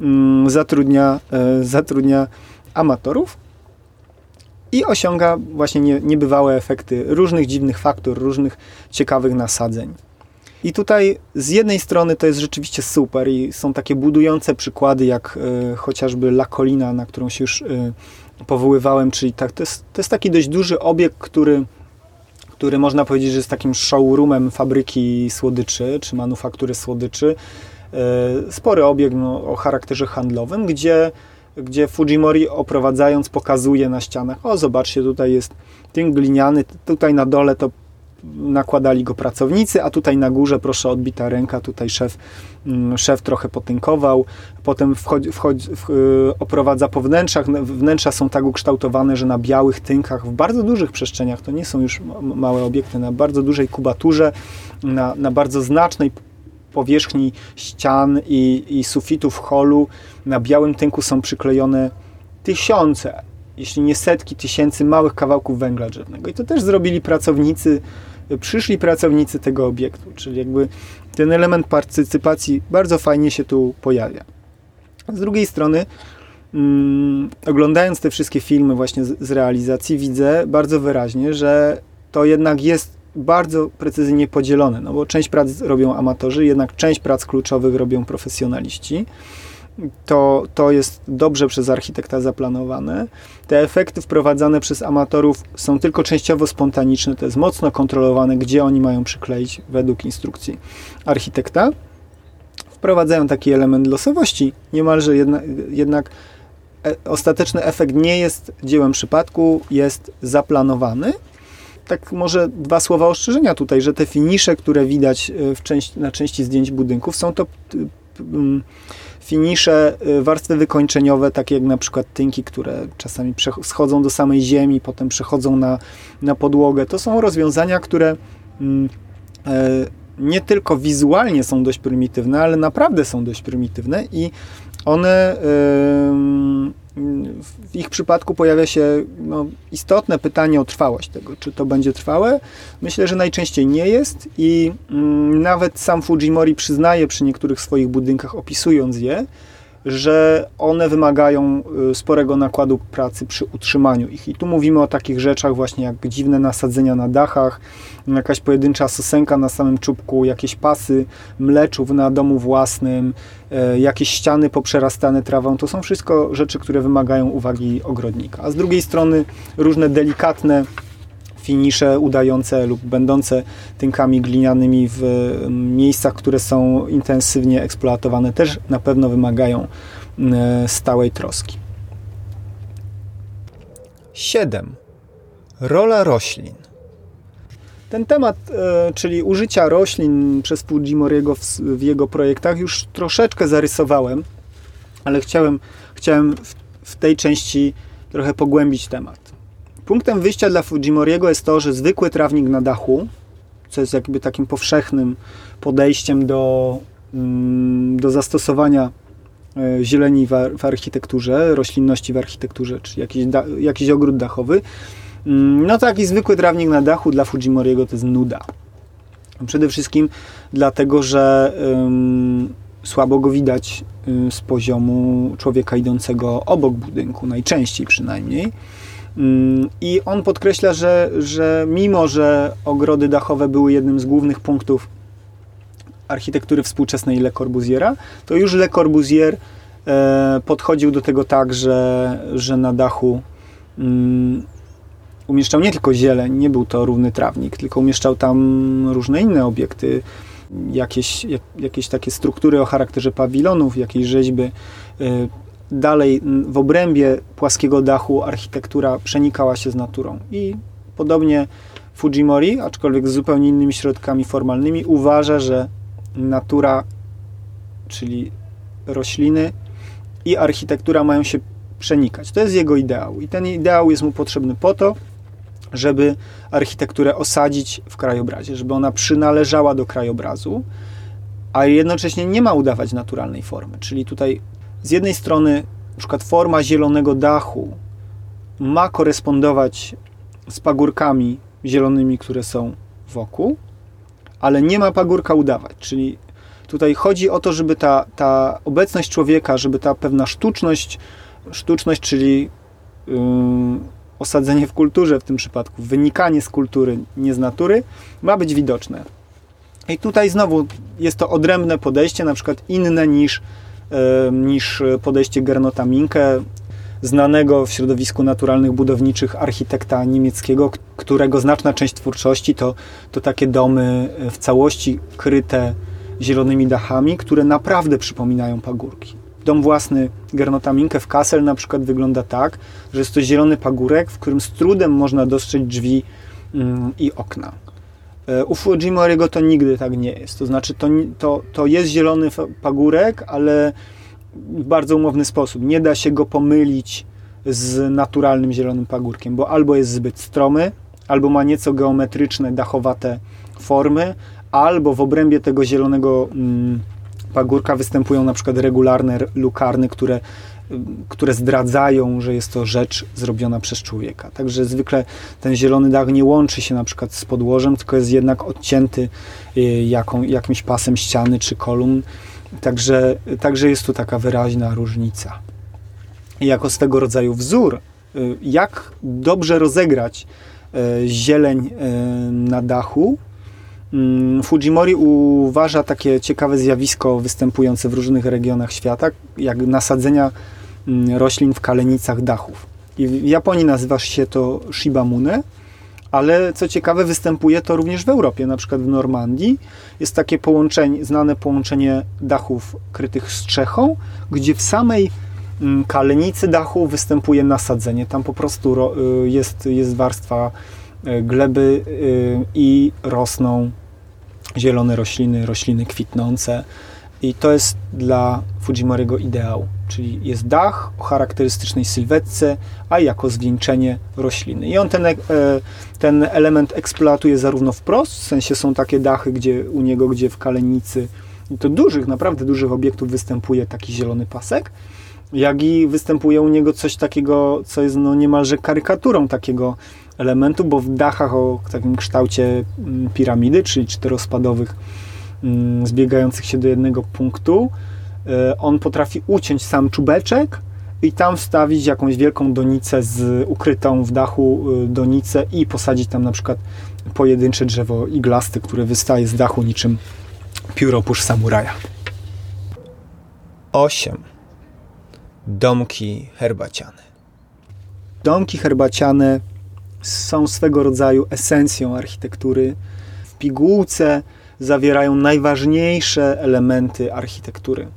mm, zatrudnia, e, zatrudnia amatorów, i osiąga właśnie nie, niebywałe efekty różnych dziwnych faktur, różnych ciekawych nasadzeń. I tutaj z jednej strony to jest rzeczywiście super i są takie budujące przykłady, jak y, chociażby Lakolina, na którą się już y, powoływałem, czyli tak, to, jest, to jest taki dość duży obiekt, który, który można powiedzieć, że jest takim showroomem fabryki słodyczy, czy manufaktury słodyczy. Y, spory obiekt no, o charakterze handlowym, gdzie gdzie Fujimori oprowadzając pokazuje na ścianach, o zobaczcie, tutaj jest tynk gliniany, tutaj na dole to nakładali go pracownicy, a tutaj na górze, proszę, odbita ręka, tutaj szef, mm, szef trochę potynkował, potem wchodzi, wchodzi, w, y, oprowadza po wnętrzach, wnętrza są tak ukształtowane, że na białych tynkach, w bardzo dużych przestrzeniach, to nie są już małe obiekty, na bardzo dużej kubaturze, na, na bardzo znacznej powierzchni ścian i, i sufitów holu, na białym tynku są przyklejone tysiące, jeśli nie setki tysięcy małych kawałków węgla drzewnego. I to też zrobili pracownicy, przyszli pracownicy tego obiektu, czyli jakby ten element partycypacji bardzo fajnie się tu pojawia. Z drugiej strony, mm, oglądając te wszystkie filmy właśnie z, z realizacji, widzę bardzo wyraźnie, że to jednak jest bardzo precyzyjnie podzielone, no bo część prac robią amatorzy, jednak część prac kluczowych robią profesjonaliści to, to jest dobrze przez architekta zaplanowane. Te efekty wprowadzane przez amatorów są tylko częściowo spontaniczne, to jest mocno kontrolowane, gdzie oni mają przykleić według instrukcji architekta. Wprowadzają taki element losowości, niemalże jedna, jednak e, ostateczny efekt nie jest dziełem przypadku, jest zaplanowany. Tak może dwa słowa ostrzeżenia tutaj, że te finisze, które widać e, części, na części zdjęć budynków są to finisze, y, warstwy wykończeniowe, takie jak na przykład tynki, które czasami schodzą do samej ziemi, potem przechodzą na, na podłogę. To są rozwiązania, które e, nie tylko wizualnie są dość prymitywne, ale naprawdę są dość prymitywne i one w ich przypadku pojawia się no, istotne pytanie o trwałość tego, czy to będzie trwałe. Myślę, że najczęściej nie jest i nawet sam Fujimori przyznaje przy niektórych swoich budynkach, opisując je, że one wymagają y, sporego nakładu pracy przy utrzymaniu ich. I tu mówimy o takich rzeczach właśnie jak dziwne nasadzenia na dachach, jakaś pojedyncza sosenka na samym czubku, jakieś pasy mleczów na domu własnym, e, jakieś ściany poprzerastane trawą. To są wszystko rzeczy, które wymagają uwagi ogrodnika. A z drugiej strony różne delikatne finisze udające lub będące tynkami glinianymi w miejscach, które są intensywnie eksploatowane, też na pewno wymagają stałej troski. 7. Rola roślin. Ten temat, e, czyli użycia roślin przez Fujimoriego w, w jego projektach, już troszeczkę zarysowałem, ale chciałem, chciałem w tej części trochę pogłębić temat. Punktem wyjścia dla Fujimoriego jest to, że zwykły trawnik na dachu, co jest jakby takim powszechnym podejściem do, mm, do zastosowania e, zieleni w architekturze, roślinności w architekturze, czy jakiś, da, jakiś ogród dachowy, mm, no taki zwykły trawnik na dachu dla Fujimoriego to jest nuda. Przede wszystkim dlatego, że słabo go widać y, z poziomu człowieka idącego obok budynku, najczęściej przynajmniej. Mm, I on podkreśla, że, że mimo, że ogrody dachowe były jednym z głównych punktów architektury współczesnej Le Corbusiera, to już Le Corbusier e, podchodził do tego tak, że, że na dachu um, umieszczał nie tylko zieleń, nie był to równy trawnik, tylko umieszczał tam różne inne obiekty, jakieś, jak, jakieś takie struktury o charakterze pawilonów, jakieś rzeźby, e, dalej w obrębie płaskiego dachu architektura przenikała się z naturą. I podobnie Fujimori, aczkolwiek z zupełnie innymi środkami formalnymi, uważa, że natura, czyli rośliny i architektura mają się przenikać. To jest jego ideał. I ten ideał jest mu potrzebny po to, żeby architekturę osadzić w krajobrazie, żeby ona przynależała do krajobrazu, a jednocześnie nie ma udawać naturalnej formy. Czyli tutaj z jednej strony na przykład forma zielonego dachu ma korespondować z pagórkami zielonymi, które są wokół, ale nie ma pagórka udawać. Czyli tutaj chodzi o to, żeby ta, ta obecność człowieka, żeby ta pewna sztuczność, sztuczność, czyli yy, osadzenie w kulturze w tym przypadku, wynikanie z kultury, nie z natury, ma być widoczne. I tutaj znowu jest to odrębne podejście, na przykład inne niż niż podejście Gernota Minke, znanego w środowisku naturalnych budowniczych architekta niemieckiego, którego znaczna część twórczości to, to takie domy e, w całości kryte zielonymi dachami, które naprawdę przypominają pagórki. Dom własny Gernota Minke w Kassel na przykład wygląda tak, że jest to zielony pagórek, w którym z trudem można dostrzec drzwi mm, i okna. E, u Fujimoriego to nigdy tak nie jest. To znaczy, to, to, to jest zielony pagórek, ale w bardzo umowny sposób. Nie da się go pomylić z naturalnym zielonym pagórkiem, bo albo jest zbyt stromy, albo ma nieco geometryczne, dachowate formy, albo w obrębie tego zielonego mm, pagórka występują na przykład regularne lukarny, które które zdradzają, że jest to rzecz zrobiona przez człowieka. Także zwykle ten zielony dach nie łączy się na przykład z podłożem, tylko jest jednak odcięty y, jaką, jakimś pasem ściany czy kolumn. Także, także jest tu taka wyraźna różnica. Jako swego rodzaju wzór, y, jak dobrze rozegrać y, zieleń na dachu, mm, Fujimori uważa takie ciekawe zjawisko występujące w różnych regionach świata, jak nasadzenia roślin w kalenicach dachów. I w Japonii nazywa się to Shibamune, ale co ciekawe, występuje to również w Europie, na przykład w Normandii. Jest takie połączenie, znane połączenie dachów krytych strzechą, gdzie w samej mm, kalenicy dachu występuje nasadzenie. Tam po prostu y, jest, jest warstwa y, gleby y, i rosną zielone rośliny, rośliny kwitnące. I to jest dla Fujimoriego ideał, czyli jest dach o charakterystycznej sylwetce, a jako zwieńczenie rośliny. I on ten, e, ten element eksploatuje zarówno wprost, w sensie są takie dachy, gdzie u niego, gdzie w kalenicy, to dużych, naprawdę dużych obiektów występuje taki zielony pasek, jak i występuje u niego coś takiego, co jest no niemalże karykaturą takiego elementu, bo w dachach o takim kształcie mm, piramidy, czyli czterospadowych Mm, zbiegających się do jednego punktu. E, on potrafi uciąć sam czubeczek i tam wstawić jakąś wielką donicę z ukrytą w dachu e, donicę i posadzić tam na przykład pojedyncze drzewo iglasty, które wystaje z dachu niczym pióropusz samuraja. 8. Domki herbaciane. Domki herbaciane są swego rodzaju esencją architektury. W pigułce zawierają najważniejsze elementy architektury,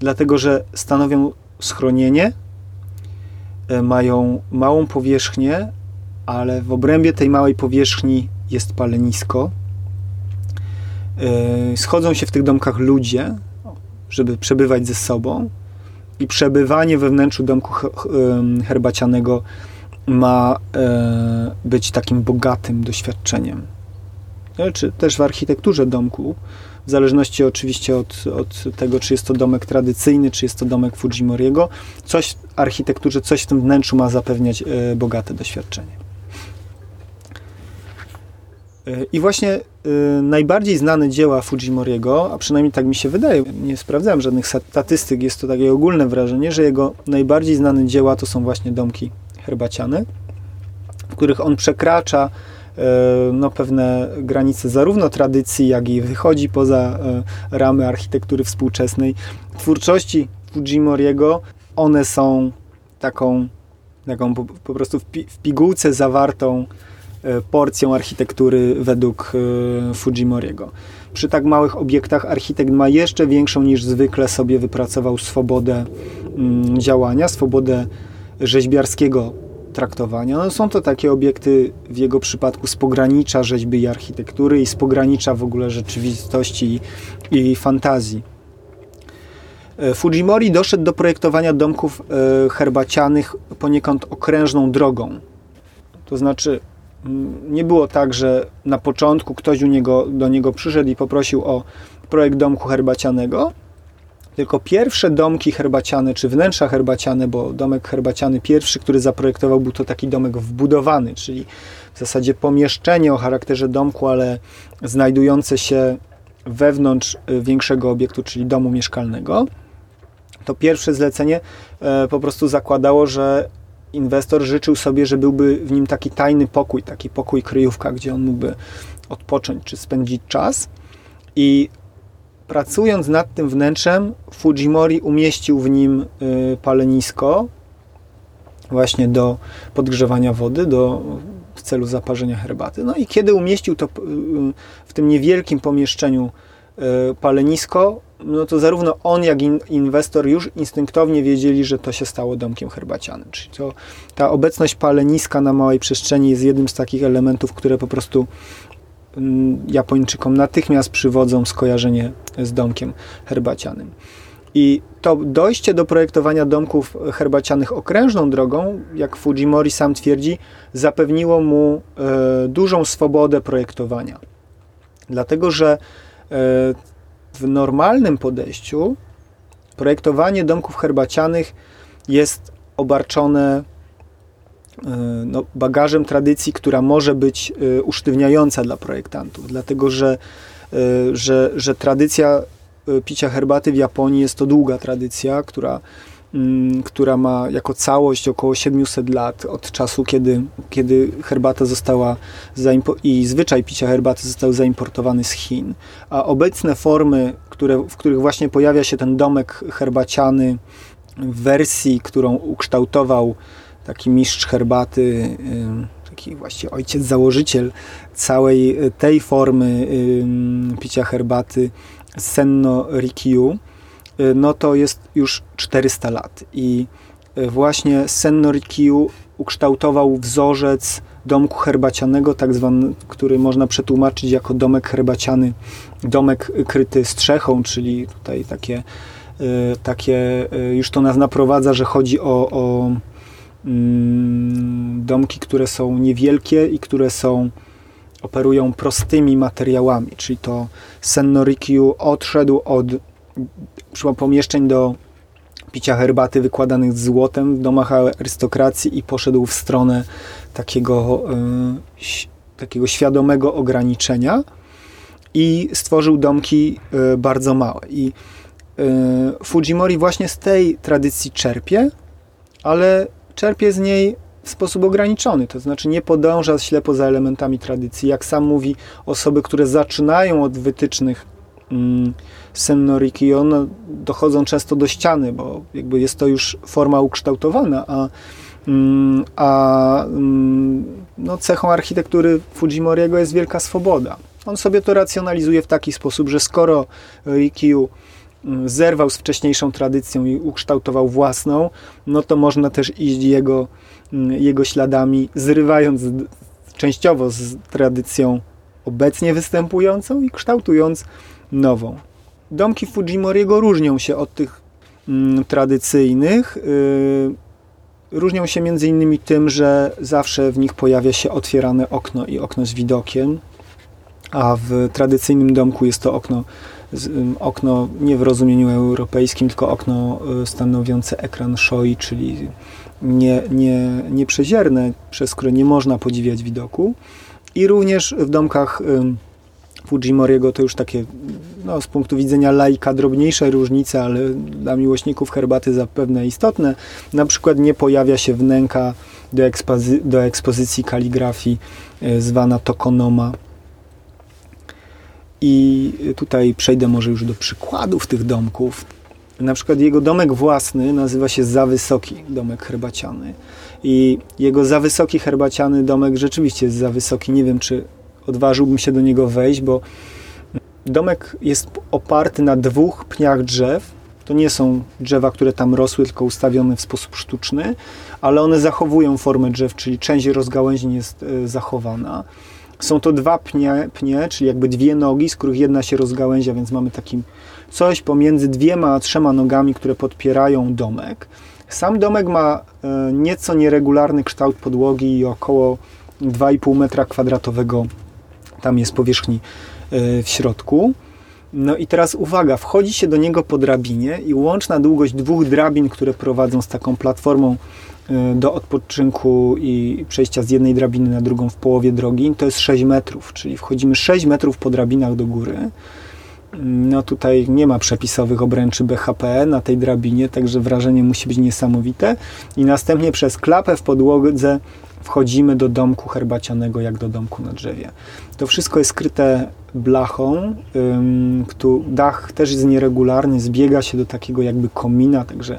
dlatego że stanowią schronienie, e, mają małą powierzchnię, ale w obrębie tej małej powierzchni jest palenisko. E, schodzą się w tych domkach ludzie, żeby przebywać ze sobą, i przebywanie we wnętrzu domku herbacianego ma e, być takim bogatym doświadczeniem czy też w architekturze domku, w zależności oczywiście od, od tego, czy jest to domek tradycyjny, czy jest to domek Fujimoriego, coś architekturze, coś w tym wnętrzu ma zapewniać e, bogate doświadczenie. E, I właśnie e, najbardziej znane dzieła Fujimoriego, a przynajmniej tak mi się wydaje, nie sprawdzałem żadnych statystyk, jest to takie ogólne wrażenie, że jego najbardziej znane dzieła to są właśnie domki herbaciane, w których on przekracza no, pewne granice zarówno tradycji, jak i wychodzi poza e, ramy architektury współczesnej. Twórczości Fujimoriego, one są taką, taką po, po prostu w, pi, w pigułce zawartą e, porcją architektury według Fujimoriego. Przy tak małych obiektach architekt ma jeszcze większą niż zwykle sobie wypracował swobodę mm, działania, swobodę rzeźbiarskiego traktowania. No, są to takie obiekty w jego przypadku z pogranicza rzeźby i architektury i z pogranicza w ogóle rzeczywistości i, i fantazji. E, Fujimori doszedł do projektowania domków e, herbacianych poniekąd okrężną drogą. To znaczy, nie było tak, że na początku ktoś niego, do niego przyszedł i poprosił o projekt domku herbacianego, tylko pierwsze domki herbaciane, czy wnętrza herbaciane, bo domek herbaciany pierwszy, który zaprojektował, był to taki domek wbudowany, czyli w zasadzie pomieszczenie o charakterze domku, ale znajdujące się wewnątrz y, większego obiektu, czyli domu mieszkalnego. To pierwsze zlecenie e, po prostu zakładało, że inwestor życzył sobie, że byłby w nim taki tajny pokój, taki pokój kryjówka, gdzie on mógłby odpocząć czy spędzić czas. I pracując nad tym wnętrzem, Fujimori umieścił w nim y, palenisko właśnie do podgrzewania wody, do, w celu zaparzenia herbaty. No i kiedy umieścił to y, w tym niewielkim pomieszczeniu y, palenisko, no to zarówno on, jak i inwestor już instynktownie wiedzieli, że to się stało domkiem herbacianym. Czyli to, ta obecność paleniska na małej przestrzeni jest jednym z takich elementów, które po prostu Japończykom natychmiast przywodzą skojarzenie z domkiem herbacianym. I to dojście do projektowania domków herbacianych okrężną drogą, jak Fujimori sam twierdzi, zapewniło mu e, dużą swobodę projektowania. Dlatego, że e, w normalnym podejściu projektowanie domków herbacianych jest obarczone no, bagażem tradycji, która może być e, usztywniająca dla projektantów, dlatego że, e, że, że tradycja picia herbaty w Japonii jest to długa tradycja, która, mm, która ma jako całość około 700 lat od czasu, kiedy, kiedy herbata została i zwyczaj picia herbaty został zaimportowany z Chin. A obecne formy, które, w których właśnie pojawia się ten domek herbaciany, w wersji, którą ukształtował taki mistrz herbaty, taki właściwie ojciec założyciel całej tej formy picia herbaty, Senno Rikyu, no to jest już 400 lat. I właśnie Senno Rikyu ukształtował wzorzec domku herbacianego, tak zwany, który można przetłumaczyć jako domek herbaciany, domek kryty strzechą, czyli tutaj takie takie, już to nas naprowadza, że chodzi o, o domki, które są niewielkie i które są operują prostymi materiałami, czyli to Sennorikyu odszedł od pomieszczeń do picia herbaty wykładanych z złotem w domach arystokracji i poszedł w stronę takiego, y, takiego świadomego ograniczenia i stworzył domki bardzo małe. I Y, Fujimori właśnie z tej tradycji czerpie, ale czerpie z niej w sposób ograniczony, to znaczy nie podąża ślepo za elementami tradycji. Jak sam mówi, osoby, które zaczynają od wytycznych mm, Sennorikyo, no, dochodzą często do ściany, bo jakby jest to już forma ukształtowana, a, mm, a mm, no, cechą architektury Fujimoriego jest wielka swoboda. On sobie to racjonalizuje w taki sposób, że skoro Rikyu zerwał z wcześniejszą tradycją i ukształtował własną, no to można też iść jego, mm, jego śladami, zrywając częściowo z tradycją obecnie występującą i kształtując nową. Domki Fujimoriego różnią się od tych mm, tradycyjnych. Yy, różnią się między innymi tym, że zawsze w nich pojawia się otwierane okno i okno z widokiem, a w tradycyjnym domku jest to okno okno nie w rozumieniu europejskim, tylko okno y, stanowiące ekran shoi, czyli nie, nie, przez które nie można podziwiać widoku. I również w domkach Fujimoriego to już takie no, z punktu widzenia laika drobniejsze różnice, ale dla miłośników herbaty zapewne istotne. Na przykład nie pojawia się wnęka do, ekspozy do ekspozycji kaligrafii y, zwana tokonoma, i tutaj przejdę może już do przykładów tych domków. Na przykład jego domek własny nazywa się Za Wysoki Domek Herbaciany. I jego za wysoki herbaciany domek rzeczywiście jest za wysoki. Nie wiem, czy odważyłbym się do niego wejść, bo domek jest oparty na dwóch pniach drzew. To nie są drzewa, które tam rosły, tylko ustawione w sposób sztuczny, ale one zachowują formę drzew, czyli część rozgałęzień jest e, zachowana. Są to dwa pnie, pnie, czyli jakby dwie nogi, z których jedna się rozgałęzia, więc mamy taki coś pomiędzy dwiema a trzema nogami, które podpierają domek. Sam domek ma e, nieco nieregularny kształt podłogi i około 2,5 metra kwadratowego tam jest powierzchni e, w środku. No i teraz uwaga, wchodzi się do niego po drabinie i łączna długość dwóch drabin, które prowadzą z taką platformą do odpoczynku i przejścia z jednej drabiny na drugą w połowie drogi, to jest 6 metrów, czyli wchodzimy 6 metrów po drabinach do góry. No tutaj nie ma przepisowych obręczy BHP na tej drabinie, także wrażenie musi być niesamowite. I następnie przez klapę w podłodze wchodzimy do domku herbacianego, jak do domku na drzewie. To wszystko jest skryte blachą. Dach też jest nieregularny, zbiega się do takiego jakby komina, także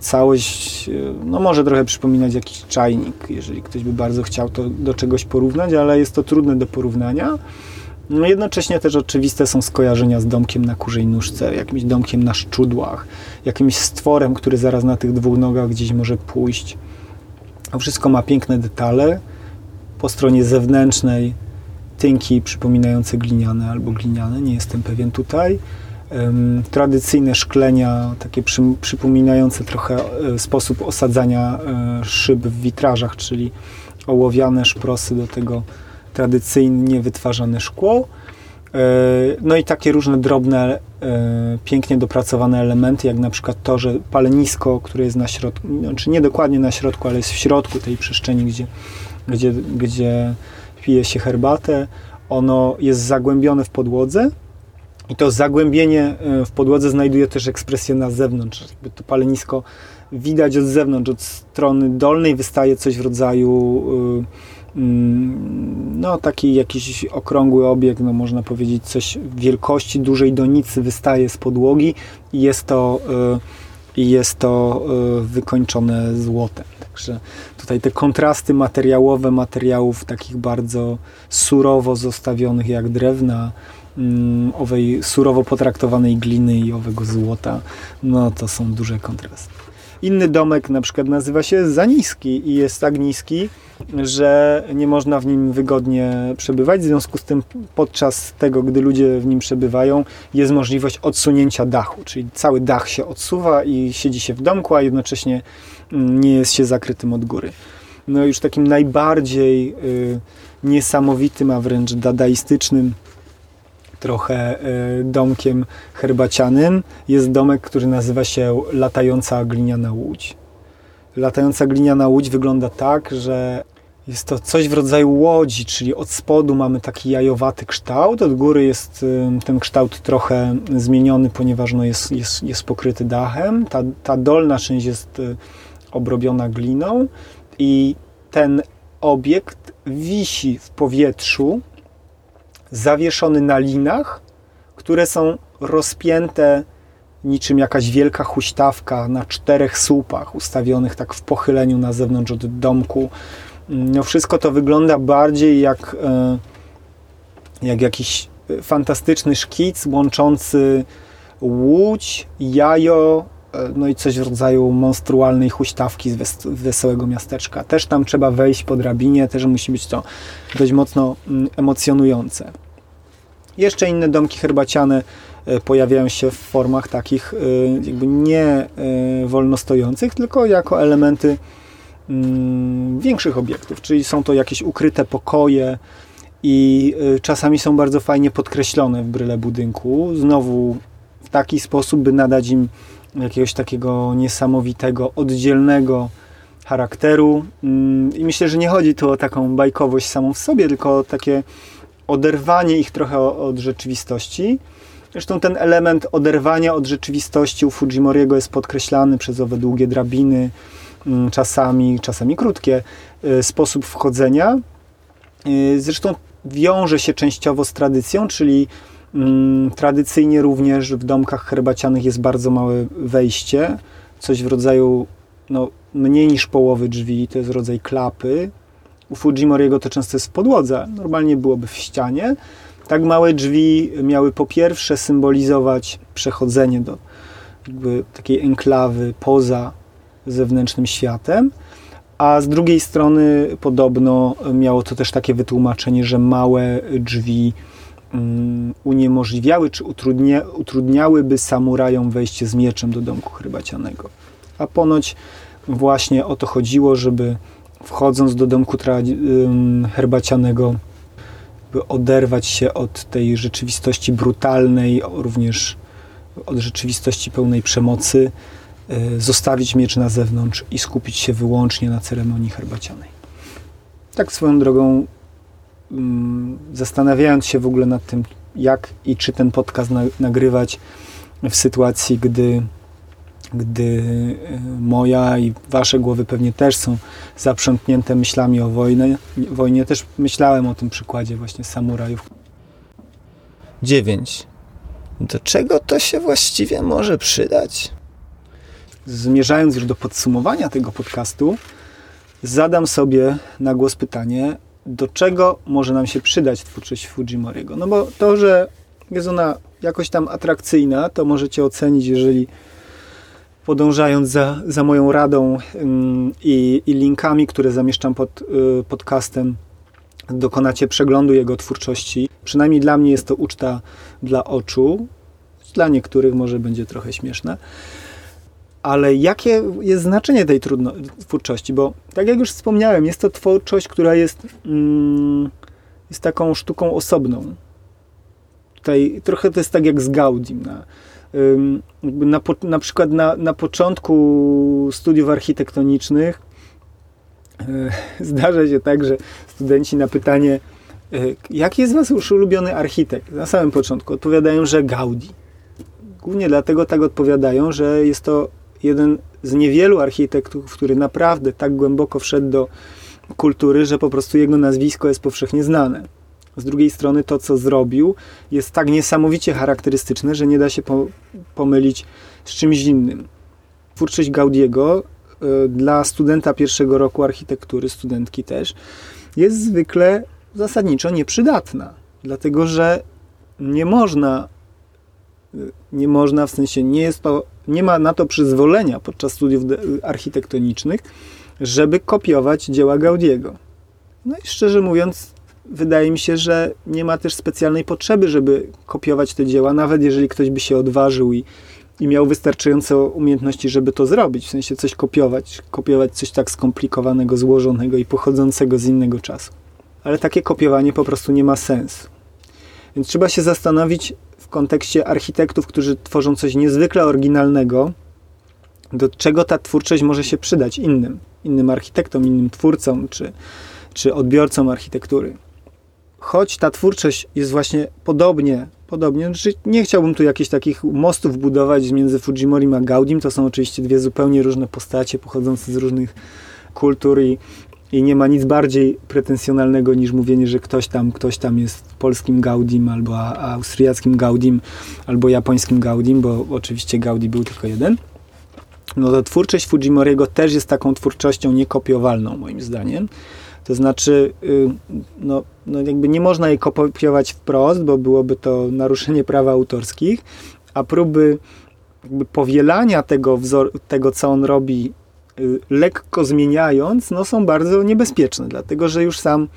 całość no może trochę przypominać jakiś czajnik, jeżeli ktoś by bardzo chciał to do czegoś porównać, ale jest to trudne do porównania. No jednocześnie też oczywiste są skojarzenia z domkiem na kurzej nóżce, jakimś domkiem na szczudłach, jakimś stworem, który zaraz na tych dwóch nogach gdzieś może pójść. A wszystko ma piękne detale. Po stronie zewnętrznej tynki przypominające gliniane albo gliniane, nie jestem pewien tutaj. Tradycyjne szklenia, takie przy, przypominające trochę e, sposób osadzania e, szyb w witrażach, czyli ołowiane szprosy do tego tradycyjnie wytwarzane szkło. E, no i takie różne drobne, pięknie dopracowane elementy, jak na przykład to, że palenisko, które jest na środku, znaczy nie dokładnie na środku, ale jest w środku tej przestrzeni, gdzie, gdzie, gdzie pije się herbatę, ono jest zagłębione w podłodze i to zagłębienie e, w podłodze znajduje też ekspresję na zewnątrz. Jakby to palenisko widać od zewnątrz, od strony dolnej wystaje coś w rodzaju e, mm, no taki jakiś okrągły obiekt, no można powiedzieć coś wielkości dużej donicy wystaje z podłogi i jest to i jest to wykończone złotem. Także tutaj te kontrasty materiałowe materiałów takich bardzo surowo zostawionych jak drewna, owej surowo potraktowanej gliny i owego złota, no to są duże kontrasty. Inny domek na przykład nazywa się za niski i jest tak niski, że nie można w nim wygodnie przebywać. W związku z tym podczas tego, gdy ludzie w nim przebywają, jest możliwość odsunięcia dachu, czyli cały dach się odsuwa i siedzi się w domku, a jednocześnie mm, nie jest się zakrytym od góry. No już takim najbardziej y, niesamowitym, a wręcz dadaistycznym trochę y, domkiem herbacianym jest domek, który nazywa się Latająca Gliniana Łódź. Latająca gliniana łódź wygląda tak, że jest to coś w rodzaju łodzi, czyli od spodu mamy taki jajowaty kształt, od góry jest y, ten kształt trochę zmieniony, ponieważ no jest, jest, jest pokryty dachem. Ta, ta dolna część jest y, obrobiona gliną i ten obiekt wisi w powietrzu, zawieszony na linach, które są rozpięte niczym jakaś wielka huśtawka na czterech słupach ustawionych tak w pochyleniu na zewnątrz od domku. No wszystko to wygląda bardziej jak, e, jak jakiś fantastyczny szkic łączący łódź, jajo, e, no i coś w rodzaju monstrualnej huśtawki z wesołego miasteczka. Też tam trzeba wejść po drabinie, też musi być to dość mocno mm, emocjonujące. Jeszcze inne domki herbaciane e, pojawiają się w formach takich e, jakby nie e, wolnostojących, tylko jako elementy mm, większych obiektów, czyli są to jakieś ukryte pokoje i czasami są bardzo fajnie podkreślone w bryle budynku. Znowu w taki sposób, by nadać im jakiegoś takiego niesamowitego, oddzielnego charakteru. Mm, I myślę, że nie chodzi tu o taką bajkowość samą w sobie, tylko o takie oderwanie ich trochę od rzeczywistości. Zresztą ten element oderwania od rzeczywistości u Fujimoriego jest podkreślany przez owe długie drabiny, mm, czasami, czasami krótkie, y, sposób wchodzenia. Y, zresztą wiąże się częściowo z tradycją, czyli tradycyjnie również w domkach herbacianych jest bardzo małe wejście, coś w rodzaju no, mniej niż połowy drzwi, to jest rodzaj klapy, u Fujimoriego to często jest w podłodze, normalnie byłoby w ścianie. Tak małe drzwi miały po pierwsze symbolizować przechodzenie do jakby takiej enklawy poza zewnętrznym światem, a z drugiej strony podobno miało to też takie wytłumaczenie, że małe drzwi uniemożliwiały czy utrudnia, utrudniałyby samurajom wejście z mieczem do domku herbacianego. A ponoć właśnie o to chodziło, żeby wchodząc do domku herbacianego, by oderwać się od tej rzeczywistości brutalnej, również od rzeczywistości pełnej przemocy, y, zostawić miecz na zewnątrz i skupić się wyłącznie na ceremonii herbacianej. Tak swoją drogą, zastanawiając się w ogóle nad tym, jak i czy ten podcast nagrywać w sytuacji, gdy gdy e, moja i wasze głowy pewnie też są zaprzątnięte myślami o wojnie. wojnie. Też myślałem o tym przykładzie właśnie samurajów. 9. Do czego to się właściwie może przydać? Zmierzając już do podsumowania tego podcastu, zadam sobie na głos pytanie, do czego może nam się przydać twórczość Fujimoriego. No bo to, że jest ona jakoś tam atrakcyjna, to możecie ocenić, jeżeli podążając za, za moją radą i, i linkami, które zamieszczam pod y, podcastem, dokonacie przeglądu jego twórczości. Przynajmniej dla mnie jest to uczta dla oczu. Dla niektórych może będzie trochę śmieszne. Ale jakie jest znaczenie tej trudno, twórczości? Bo tak jak już wspomniałem, jest to twórczość, która jest, mm, jest taką sztuką osobną. Tutaj trochę to jest tak jak z Gaudim. Na, na, na przykład na, na początku studiów architektonicznych e, [LAUGHS] zdarza się tak, że studenci na pytanie, e, jaki jest wasz ulubiony architekt? Na samym początku odpowiadają, że Gaudi. Głównie dlatego tak odpowiadają, że jest to jeden z niewielu architektów, który naprawdę tak głęboko wszedł do kultury, że po prostu jego nazwisko jest powszechnie znane. Z drugiej strony to, co zrobił, jest tak niesamowicie charakterystyczne, że nie da się po, pomylić z czymś innym. Twórczość Gaudiego y, dla studenta pierwszego roku architektury, studentki też, jest zwykle zasadniczo nieprzydatna, dlatego że nie można, y, nie można, w sensie nie jest to, nie ma na to przyzwolenia podczas studiów architektonicznych, żeby kopiować dzieła Gaudiego. No i szczerze mówiąc, wydaje mi się, że nie ma też specjalnej potrzeby, żeby kopiować te dzieła, nawet jeżeli ktoś by się odważył i, i miał wystarczające umiejętności, żeby to zrobić, w sensie coś kopiować, kopiować coś tak skomplikowanego, złożonego i pochodzącego z innego czasu. Ale takie kopiowanie po prostu nie ma sensu. Więc trzeba się zastanowić w kontekście architektów, którzy tworzą coś niezwykle oryginalnego, do czego ta twórczość może się przydać innym, innym architektom, innym twórcom czy, czy odbiorcom architektury. Choć ta twórczość jest właśnie podobnie, podobnie, znaczy nie chciałbym tu jakichś takich mostów budować między Fujimorim a Gaudim, to są oczywiście dwie zupełnie różne postacie pochodzące z różnych kultur i, i nie ma nic bardziej pretensjonalnego niż mówienie, że ktoś tam, ktoś tam jest polskim Gaudim, albo austriackim Gaudim, albo japońskim Gaudim, bo oczywiście Gaudi był tylko jeden. No to twórczość Fujimoriego też jest taką twórczością niekopiowalną, moim zdaniem. To znaczy, y, no, no jakby nie można jej kopiować wprost, bo byłoby to naruszenie praw autorskich, a próby powielania tego, wzor, tego co on robi, lekko zmieniając, no są bardzo niebezpieczne, dlatego że już sam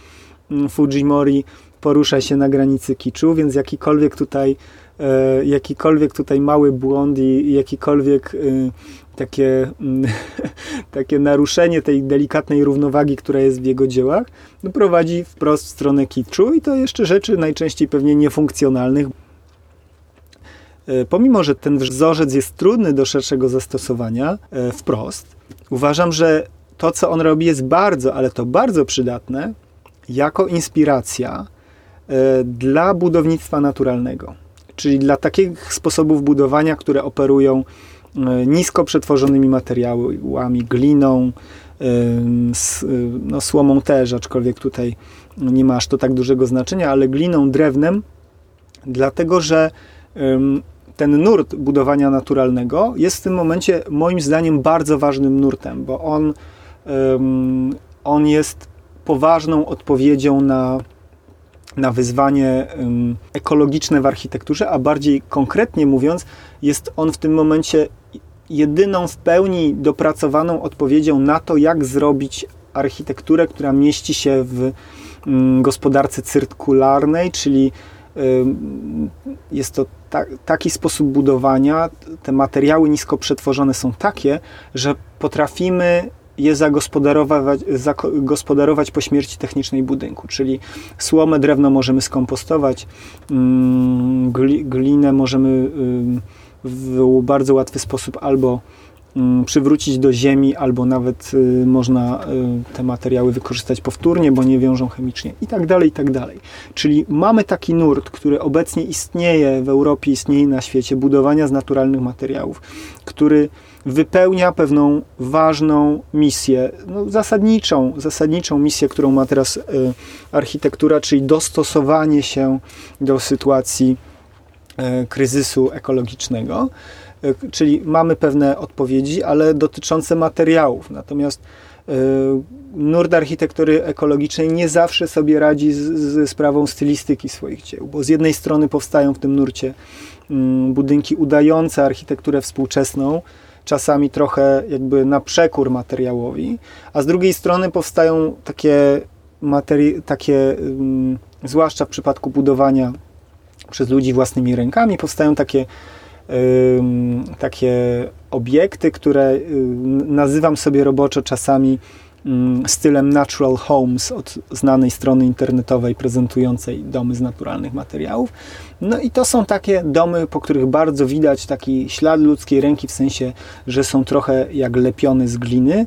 mm, Fujimori porusza się na granicy kiczu, więc jakikolwiek tutaj, e, jakikolwiek tutaj mały błąd i jakikolwiek y, takie, mm, [LAUGHS] takie naruszenie tej delikatnej równowagi, która jest w jego dziełach, no prowadzi wprost w stronę kiczu i to jeszcze rzeczy najczęściej pewnie niefunkcjonalnych. E, pomimo, że ten wzorzec jest trudny do szerszego zastosowania e, wprost, uważam, że to, co on robi, jest bardzo, ale to bardzo przydatne jako inspiracja e, dla budownictwa naturalnego, czyli dla takich sposobów budowania, które operują E, nisko przetworzonymi materiałami, gliną, e, no, słomą też, aczkolwiek tutaj nie ma aż to tak dużego znaczenia, ale gliną, drewnem, dlatego że ten nurt budowania naturalnego jest w tym momencie moim zdaniem bardzo ważnym nurtem, bo on, on jest poważną odpowiedzią na, na wyzwanie ekologiczne w architekturze, a bardziej konkretnie mówiąc, jest on w tym momencie jedyną w pełni dopracowaną odpowiedzią na to, jak zrobić architekturę, która mieści się w mm, gospodarce cyrkularnej, czyli jest to ta, taki sposób budowania, te materiały nisko przetworzone są takie, że potrafimy je zagospodarować, zagospodarować po śmierci technicznej budynku, czyli słomę, drewno możemy skompostować, mm, glinę możemy w bardzo łatwy sposób albo przywrócić do ziemi, albo nawet y, można y, te materiały wykorzystać powtórnie, bo nie wiążą chemicznie i tak dalej, i tak dalej. Czyli mamy taki nurt, który obecnie istnieje w Europie, istnieje na świecie, budowania z naturalnych materiałów, który wypełnia pewną ważną misję, no, zasadniczą, zasadniczą misję, którą ma teraz y, architektura, czyli dostosowanie się do sytuacji kryzysu ekologicznego. E, czyli mamy pewne odpowiedzi, ale dotyczące materiałów. Natomiast e, nurt architektury ekologicznej nie zawsze sobie radzi ze sprawą stylistyki swoich dzieł, bo z jednej strony powstają w tym nurcie mm, budynki udające architekturę współczesną, czasami trochę jakby na przekór materiałowi, a z drugiej strony powstają takie materi- takie, ym, zwłaszcza w przypadku budowania przez ludzi własnymi rękami, powstają takie, takie obiekty, które ym, nazywam sobie roboczo czasami ym, stylem Natural Homes od znanej strony internetowej prezentującej domy z naturalnych materiałów. No i to są takie domy, po których bardzo widać taki ślad ludzkiej ręki, w sensie, że są trochę jak lepione z gliny.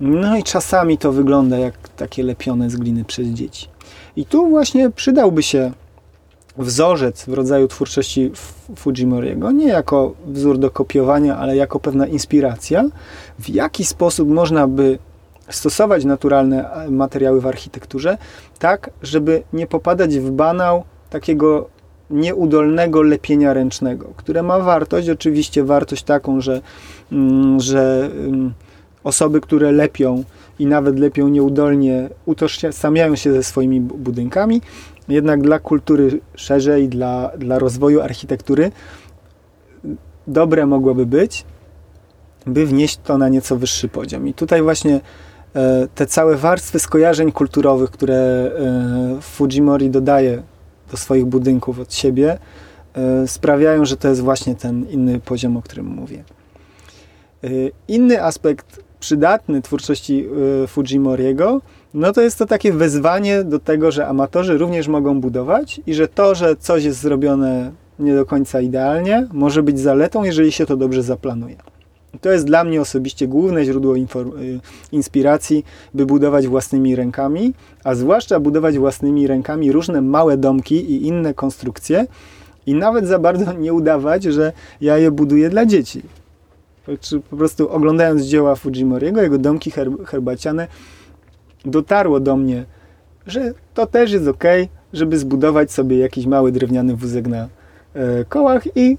No i czasami to wygląda jak takie lepione z gliny przez dzieci. I tu właśnie przydałby się wzorzec w rodzaju twórczości Fujimoriego, nie jako wzór do kopiowania, ale jako pewna inspiracja, w jaki sposób można by stosować naturalne materiały w architekturze, tak, żeby nie popadać w banał takiego nieudolnego lepienia ręcznego, które ma wartość, oczywiście wartość taką, że, mm, że mm, osoby, które lepią i nawet lepią nieudolnie, utożsamiają się ze swoimi budynkami, jednak dla kultury szerzej, dla, dla rozwoju architektury dobre mogłoby być, by wnieść to na nieco wyższy poziom. I tutaj właśnie e, te całe warstwy skojarzeń kulturowych, które e, Fujimori dodaje do swoich budynków od siebie, e, sprawiają, że to jest właśnie ten inny poziom, o którym mówię. Inny aspekt przydatny twórczości Fujimoriego no to jest to takie wezwanie do tego, że amatorzy również mogą budować i że to, że coś jest zrobione nie do końca idealnie, może być zaletą, jeżeli się to dobrze zaplanuje. To jest dla mnie osobiście główne źródło y, inspiracji, by budować własnymi rękami, a zwłaszcza budować własnymi rękami różne małe domki i inne konstrukcje i nawet za bardzo [LAUGHS] nie udawać, że ja je buduję dla dzieci. Po prostu oglądając dzieła Fujimoriego, jego domki herbaciane, dotarło do mnie, że to też jest ok, żeby zbudować sobie jakiś mały drewniany wózek na e, kołach i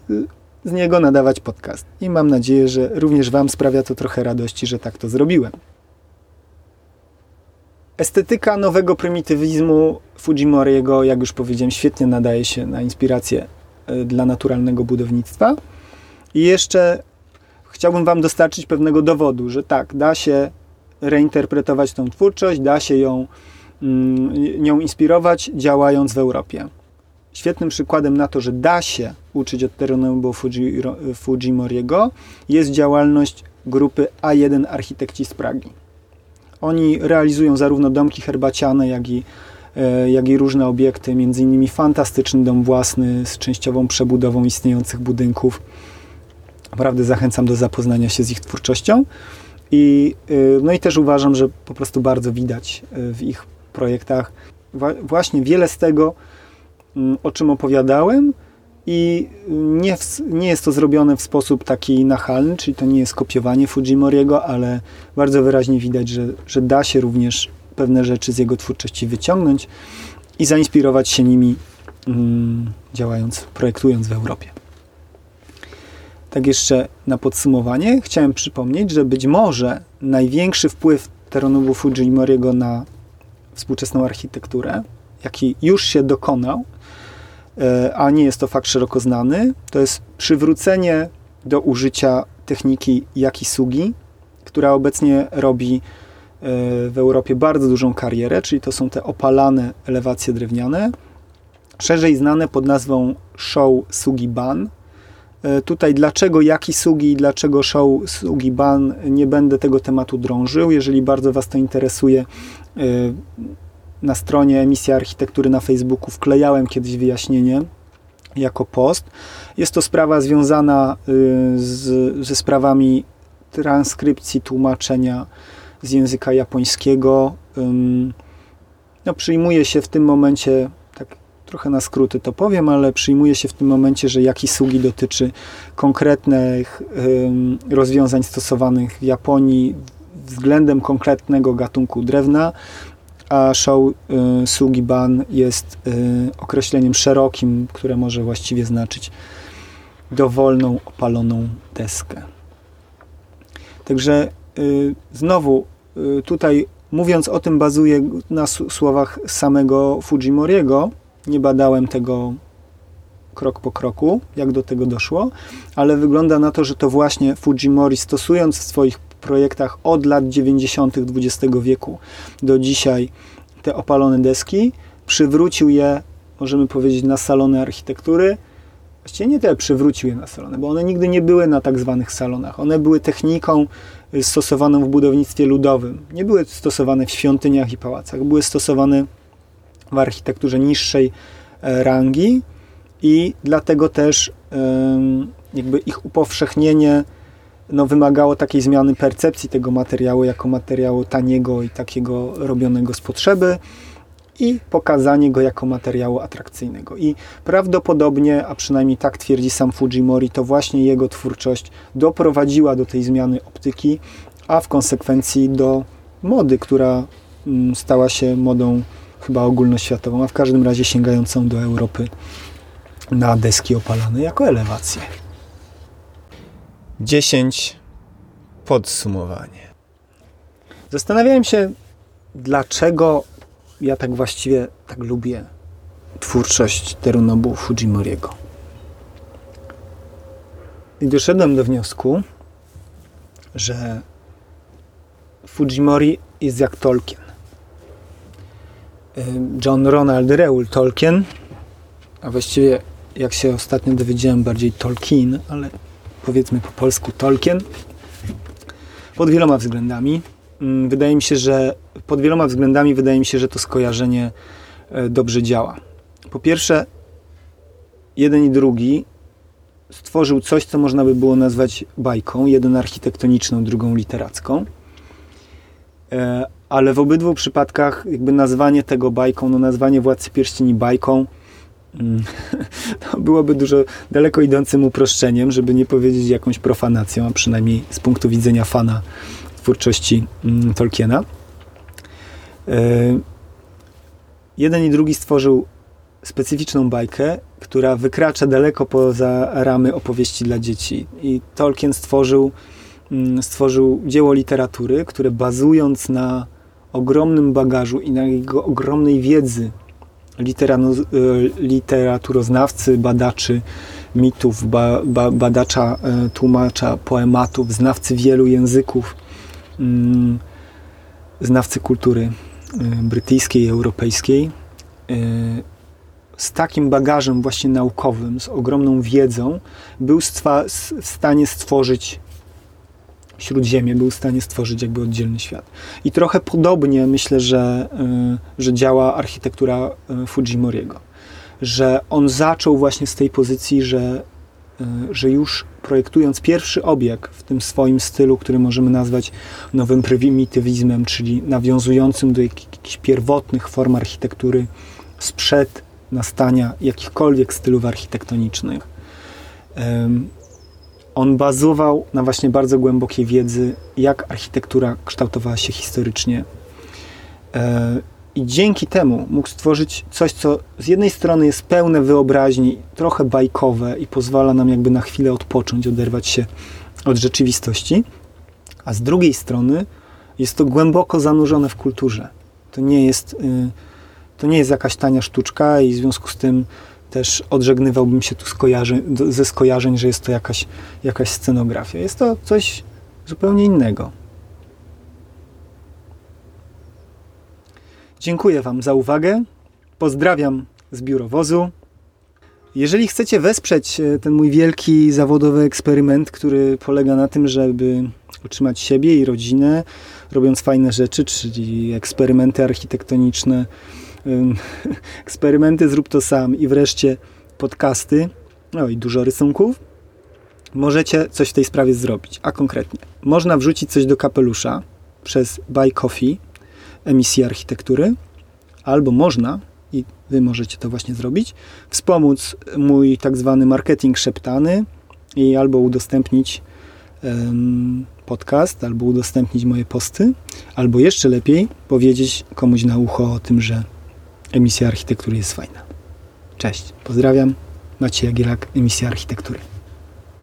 z niego nadawać podcast. I mam nadzieję, że również Wam sprawia to trochę radości, że tak to zrobiłem. Estetyka nowego prymitywizmu Fujimoriego, jak już powiedziałem, świetnie nadaje się na inspirację e, dla naturalnego budownictwa. I jeszcze chciałbym Wam dostarczyć pewnego dowodu, że tak, da się reinterpretować tą twórczość, da się ją mm, nią inspirować, działając w Europie. Świetnym przykładem na to, że da się uczyć od Terunobu Fujimoriego jest działalność grupy A1 Architekci z Pragi. Oni realizują zarówno domki herbaciane, jak i, e, jak i różne obiekty, innymi fantastyczny dom własny z częściową przebudową istniejących budynków. Naprawdę zachęcam do zapoznania się z ich twórczością. I, y, no i też uważam, że po prostu bardzo widać y, w ich projektach właśnie wiele z tego, mm, o czym opowiadałem, i nie, w, nie jest to zrobione w sposób taki nachalny, czyli to nie jest kopiowanie Fujimoriego, ale bardzo wyraźnie widać, że, że da się również pewne rzeczy z jego twórczości wyciągnąć i zainspirować się nimi, mm, działając, projektując w Europie. Tak jeszcze na podsumowanie. Chciałem przypomnieć, że być może największy wpływ Teronobu Fujimoriego na współczesną architekturę, jaki już się dokonał, e, a nie jest to fakt szeroko znany, to jest przywrócenie do użycia techniki Yakisugi, która obecnie robi e, w Europie bardzo dużą karierę, czyli to są te opalane elewacje drewniane, szerzej znane pod nazwą Show Sugi-ban, tutaj dlaczego jaki sugi i dlaczego show sugi ban, nie będę tego tematu drążył. Jeżeli bardzo Was to interesuje, e, na stronie emisja architektury na Facebooku wklejałem kiedyś wyjaśnienie jako post. Jest to sprawa związana e, z, ze sprawami transkrypcji, tłumaczenia z języka japońskiego. No, przyjmuje się w tym momencie trochę na skróty to powiem, ale przyjmuje się w tym momencie, że Yakisugi dotyczy konkretnych rozwiązań stosowanych w Japonii względem konkretnego gatunku drewna, a show y, Sugiban jest y, określeniem szerokim, które może właściwie znaczyć dowolną opaloną deskę. Także y, znowu tutaj mówiąc o tym bazuję na słowach samego Fujimoriego, nie badałem tego krok po kroku, jak do tego doszło, ale wygląda na to, że to właśnie Fujimori stosując w swoich projektach od lat 90. XX wieku do dzisiaj te opalone deski, przywrócił je, możemy powiedzieć, na salony architektury. Właściwie nie tyle przywrócił je na salony, bo one nigdy nie były na tak zwanych salonach. One były techniką y, stosowaną w budownictwie ludowym. Nie były stosowane w świątyniach i pałacach. Były stosowane w architekturze niższej e, rangi i dlatego też jakby ich upowszechnienie no, wymagało takiej zmiany percepcji tego materiału jako materiału taniego i takiego robionego z potrzeby i pokazanie go jako materiału atrakcyjnego. I prawdopodobnie, a przynajmniej tak twierdzi sam Fujimori, to właśnie jego twórczość doprowadziła do tej zmiany optyki, a w konsekwencji do mody, która mm, stała się modą chyba ogólnoświatową, a w każdym razie sięgającą do Europy na deski opalane jako elewację. 10. Podsumowanie. Zastanawiałem się, dlaczego ja tak właściwie tak lubię twórczość Terunobu Fujimoriego. I doszedłem do wniosku, że Fujimori jest jak Tolkien. John Ronald Reuel Tolkien, a właściwie jak się ostatnio dowiedziałem bardziej Tolkien, ale powiedzmy po polsku Tolkien, pod wieloma względami. Mm, wydaje mi się, że pod wieloma względami wydaje mi się, że to skojarzenie e, dobrze działa. Po pierwsze, jeden i drugi stworzył coś, co można by było nazwać bajką, jeden architektoniczną, drugą literacką. Ale w obydwu przypadkach jakby nazwanie tego bajką, no nazwanie Władcy Pierścieni bajką mm, [LAUGHS] to byłoby dużo daleko idącym uproszczeniem, żeby nie powiedzieć jakąś profanacją, a przynajmniej z punktu widzenia fana twórczości mm, Tolkiena. E, jeden i drugi stworzył specyficzną bajkę, która wykracza daleko poza ramy opowieści dla dzieci. I Tolkien stworzył, mm, stworzył dzieło literatury, które bazując na ogromnym bagażu i na jego ogromnej wiedzy. E, literaturoznawcy, badaczy mitów, ba, ba, badacza, e, tłumacza poematów, znawcy wielu języków, mm, znawcy kultury Y, brytyjskiej europejskiej z takim bagażem właśnie naukowym, z ogromną wiedzą, był w stanie stworzyć Śródziemie, był w stanie stworzyć jakby oddzielny świat. I trochę podobnie myślę, że, y, że działa architektura Fujimoriego. Że on zaczął właśnie z tej pozycji, że Y, że już projektując pierwszy obiekt w tym swoim stylu, który możemy nazwać nowym prymitywizmem, czyli nawiązującym do jakichś pierwotnych form architektury sprzed nastania jakichkolwiek stylów architektonicznych, on bazował na właśnie bardzo głębokiej wiedzy, jak architektura kształtowała się historycznie e, i dzięki temu mógł stworzyć coś, co z jednej strony jest pełne wyobraźni, trochę bajkowe i pozwala nam jakby na chwilę odpocząć, oderwać się od rzeczywistości, a z drugiej strony jest to głęboko zanurzone w kulturze. To nie jest, y, to nie jest jakaś tania sztuczka i w związku z tym też odżegnywałbym się tu skojarzeń, ze skojarzeń, że jest to jakaś, jakaś scenografia. Jest to coś zupełnie innego. Dziękuję Wam za uwagę. Pozdrawiam z biurowozu. Jeżeli chcecie wesprzeć e, ten mój wielki zawodowy eksperyment, który polega na tym, żeby utrzymać siebie i rodzinę, robiąc fajne rzeczy, czyli eksperymenty architektoniczne, [LAUGHS] eksperymenty zrób to sam i wreszcie podcasty, no i dużo rysunków, możecie coś w tej sprawie zrobić. A konkretnie, można wrzucić coś do kapelusza przez Buy Coffee, emisji architektury, albo można, i Wy możecie to właśnie zrobić, wspomóc mój tak zwany marketing szeptany i albo udostępnić um, podcast, albo udostępnić moje posty, albo jeszcze lepiej powiedzieć komuś na ucho o tym, że emisja architektury jest fajna. Cześć, pozdrawiam. Maciej Jagielak, emisja architektury.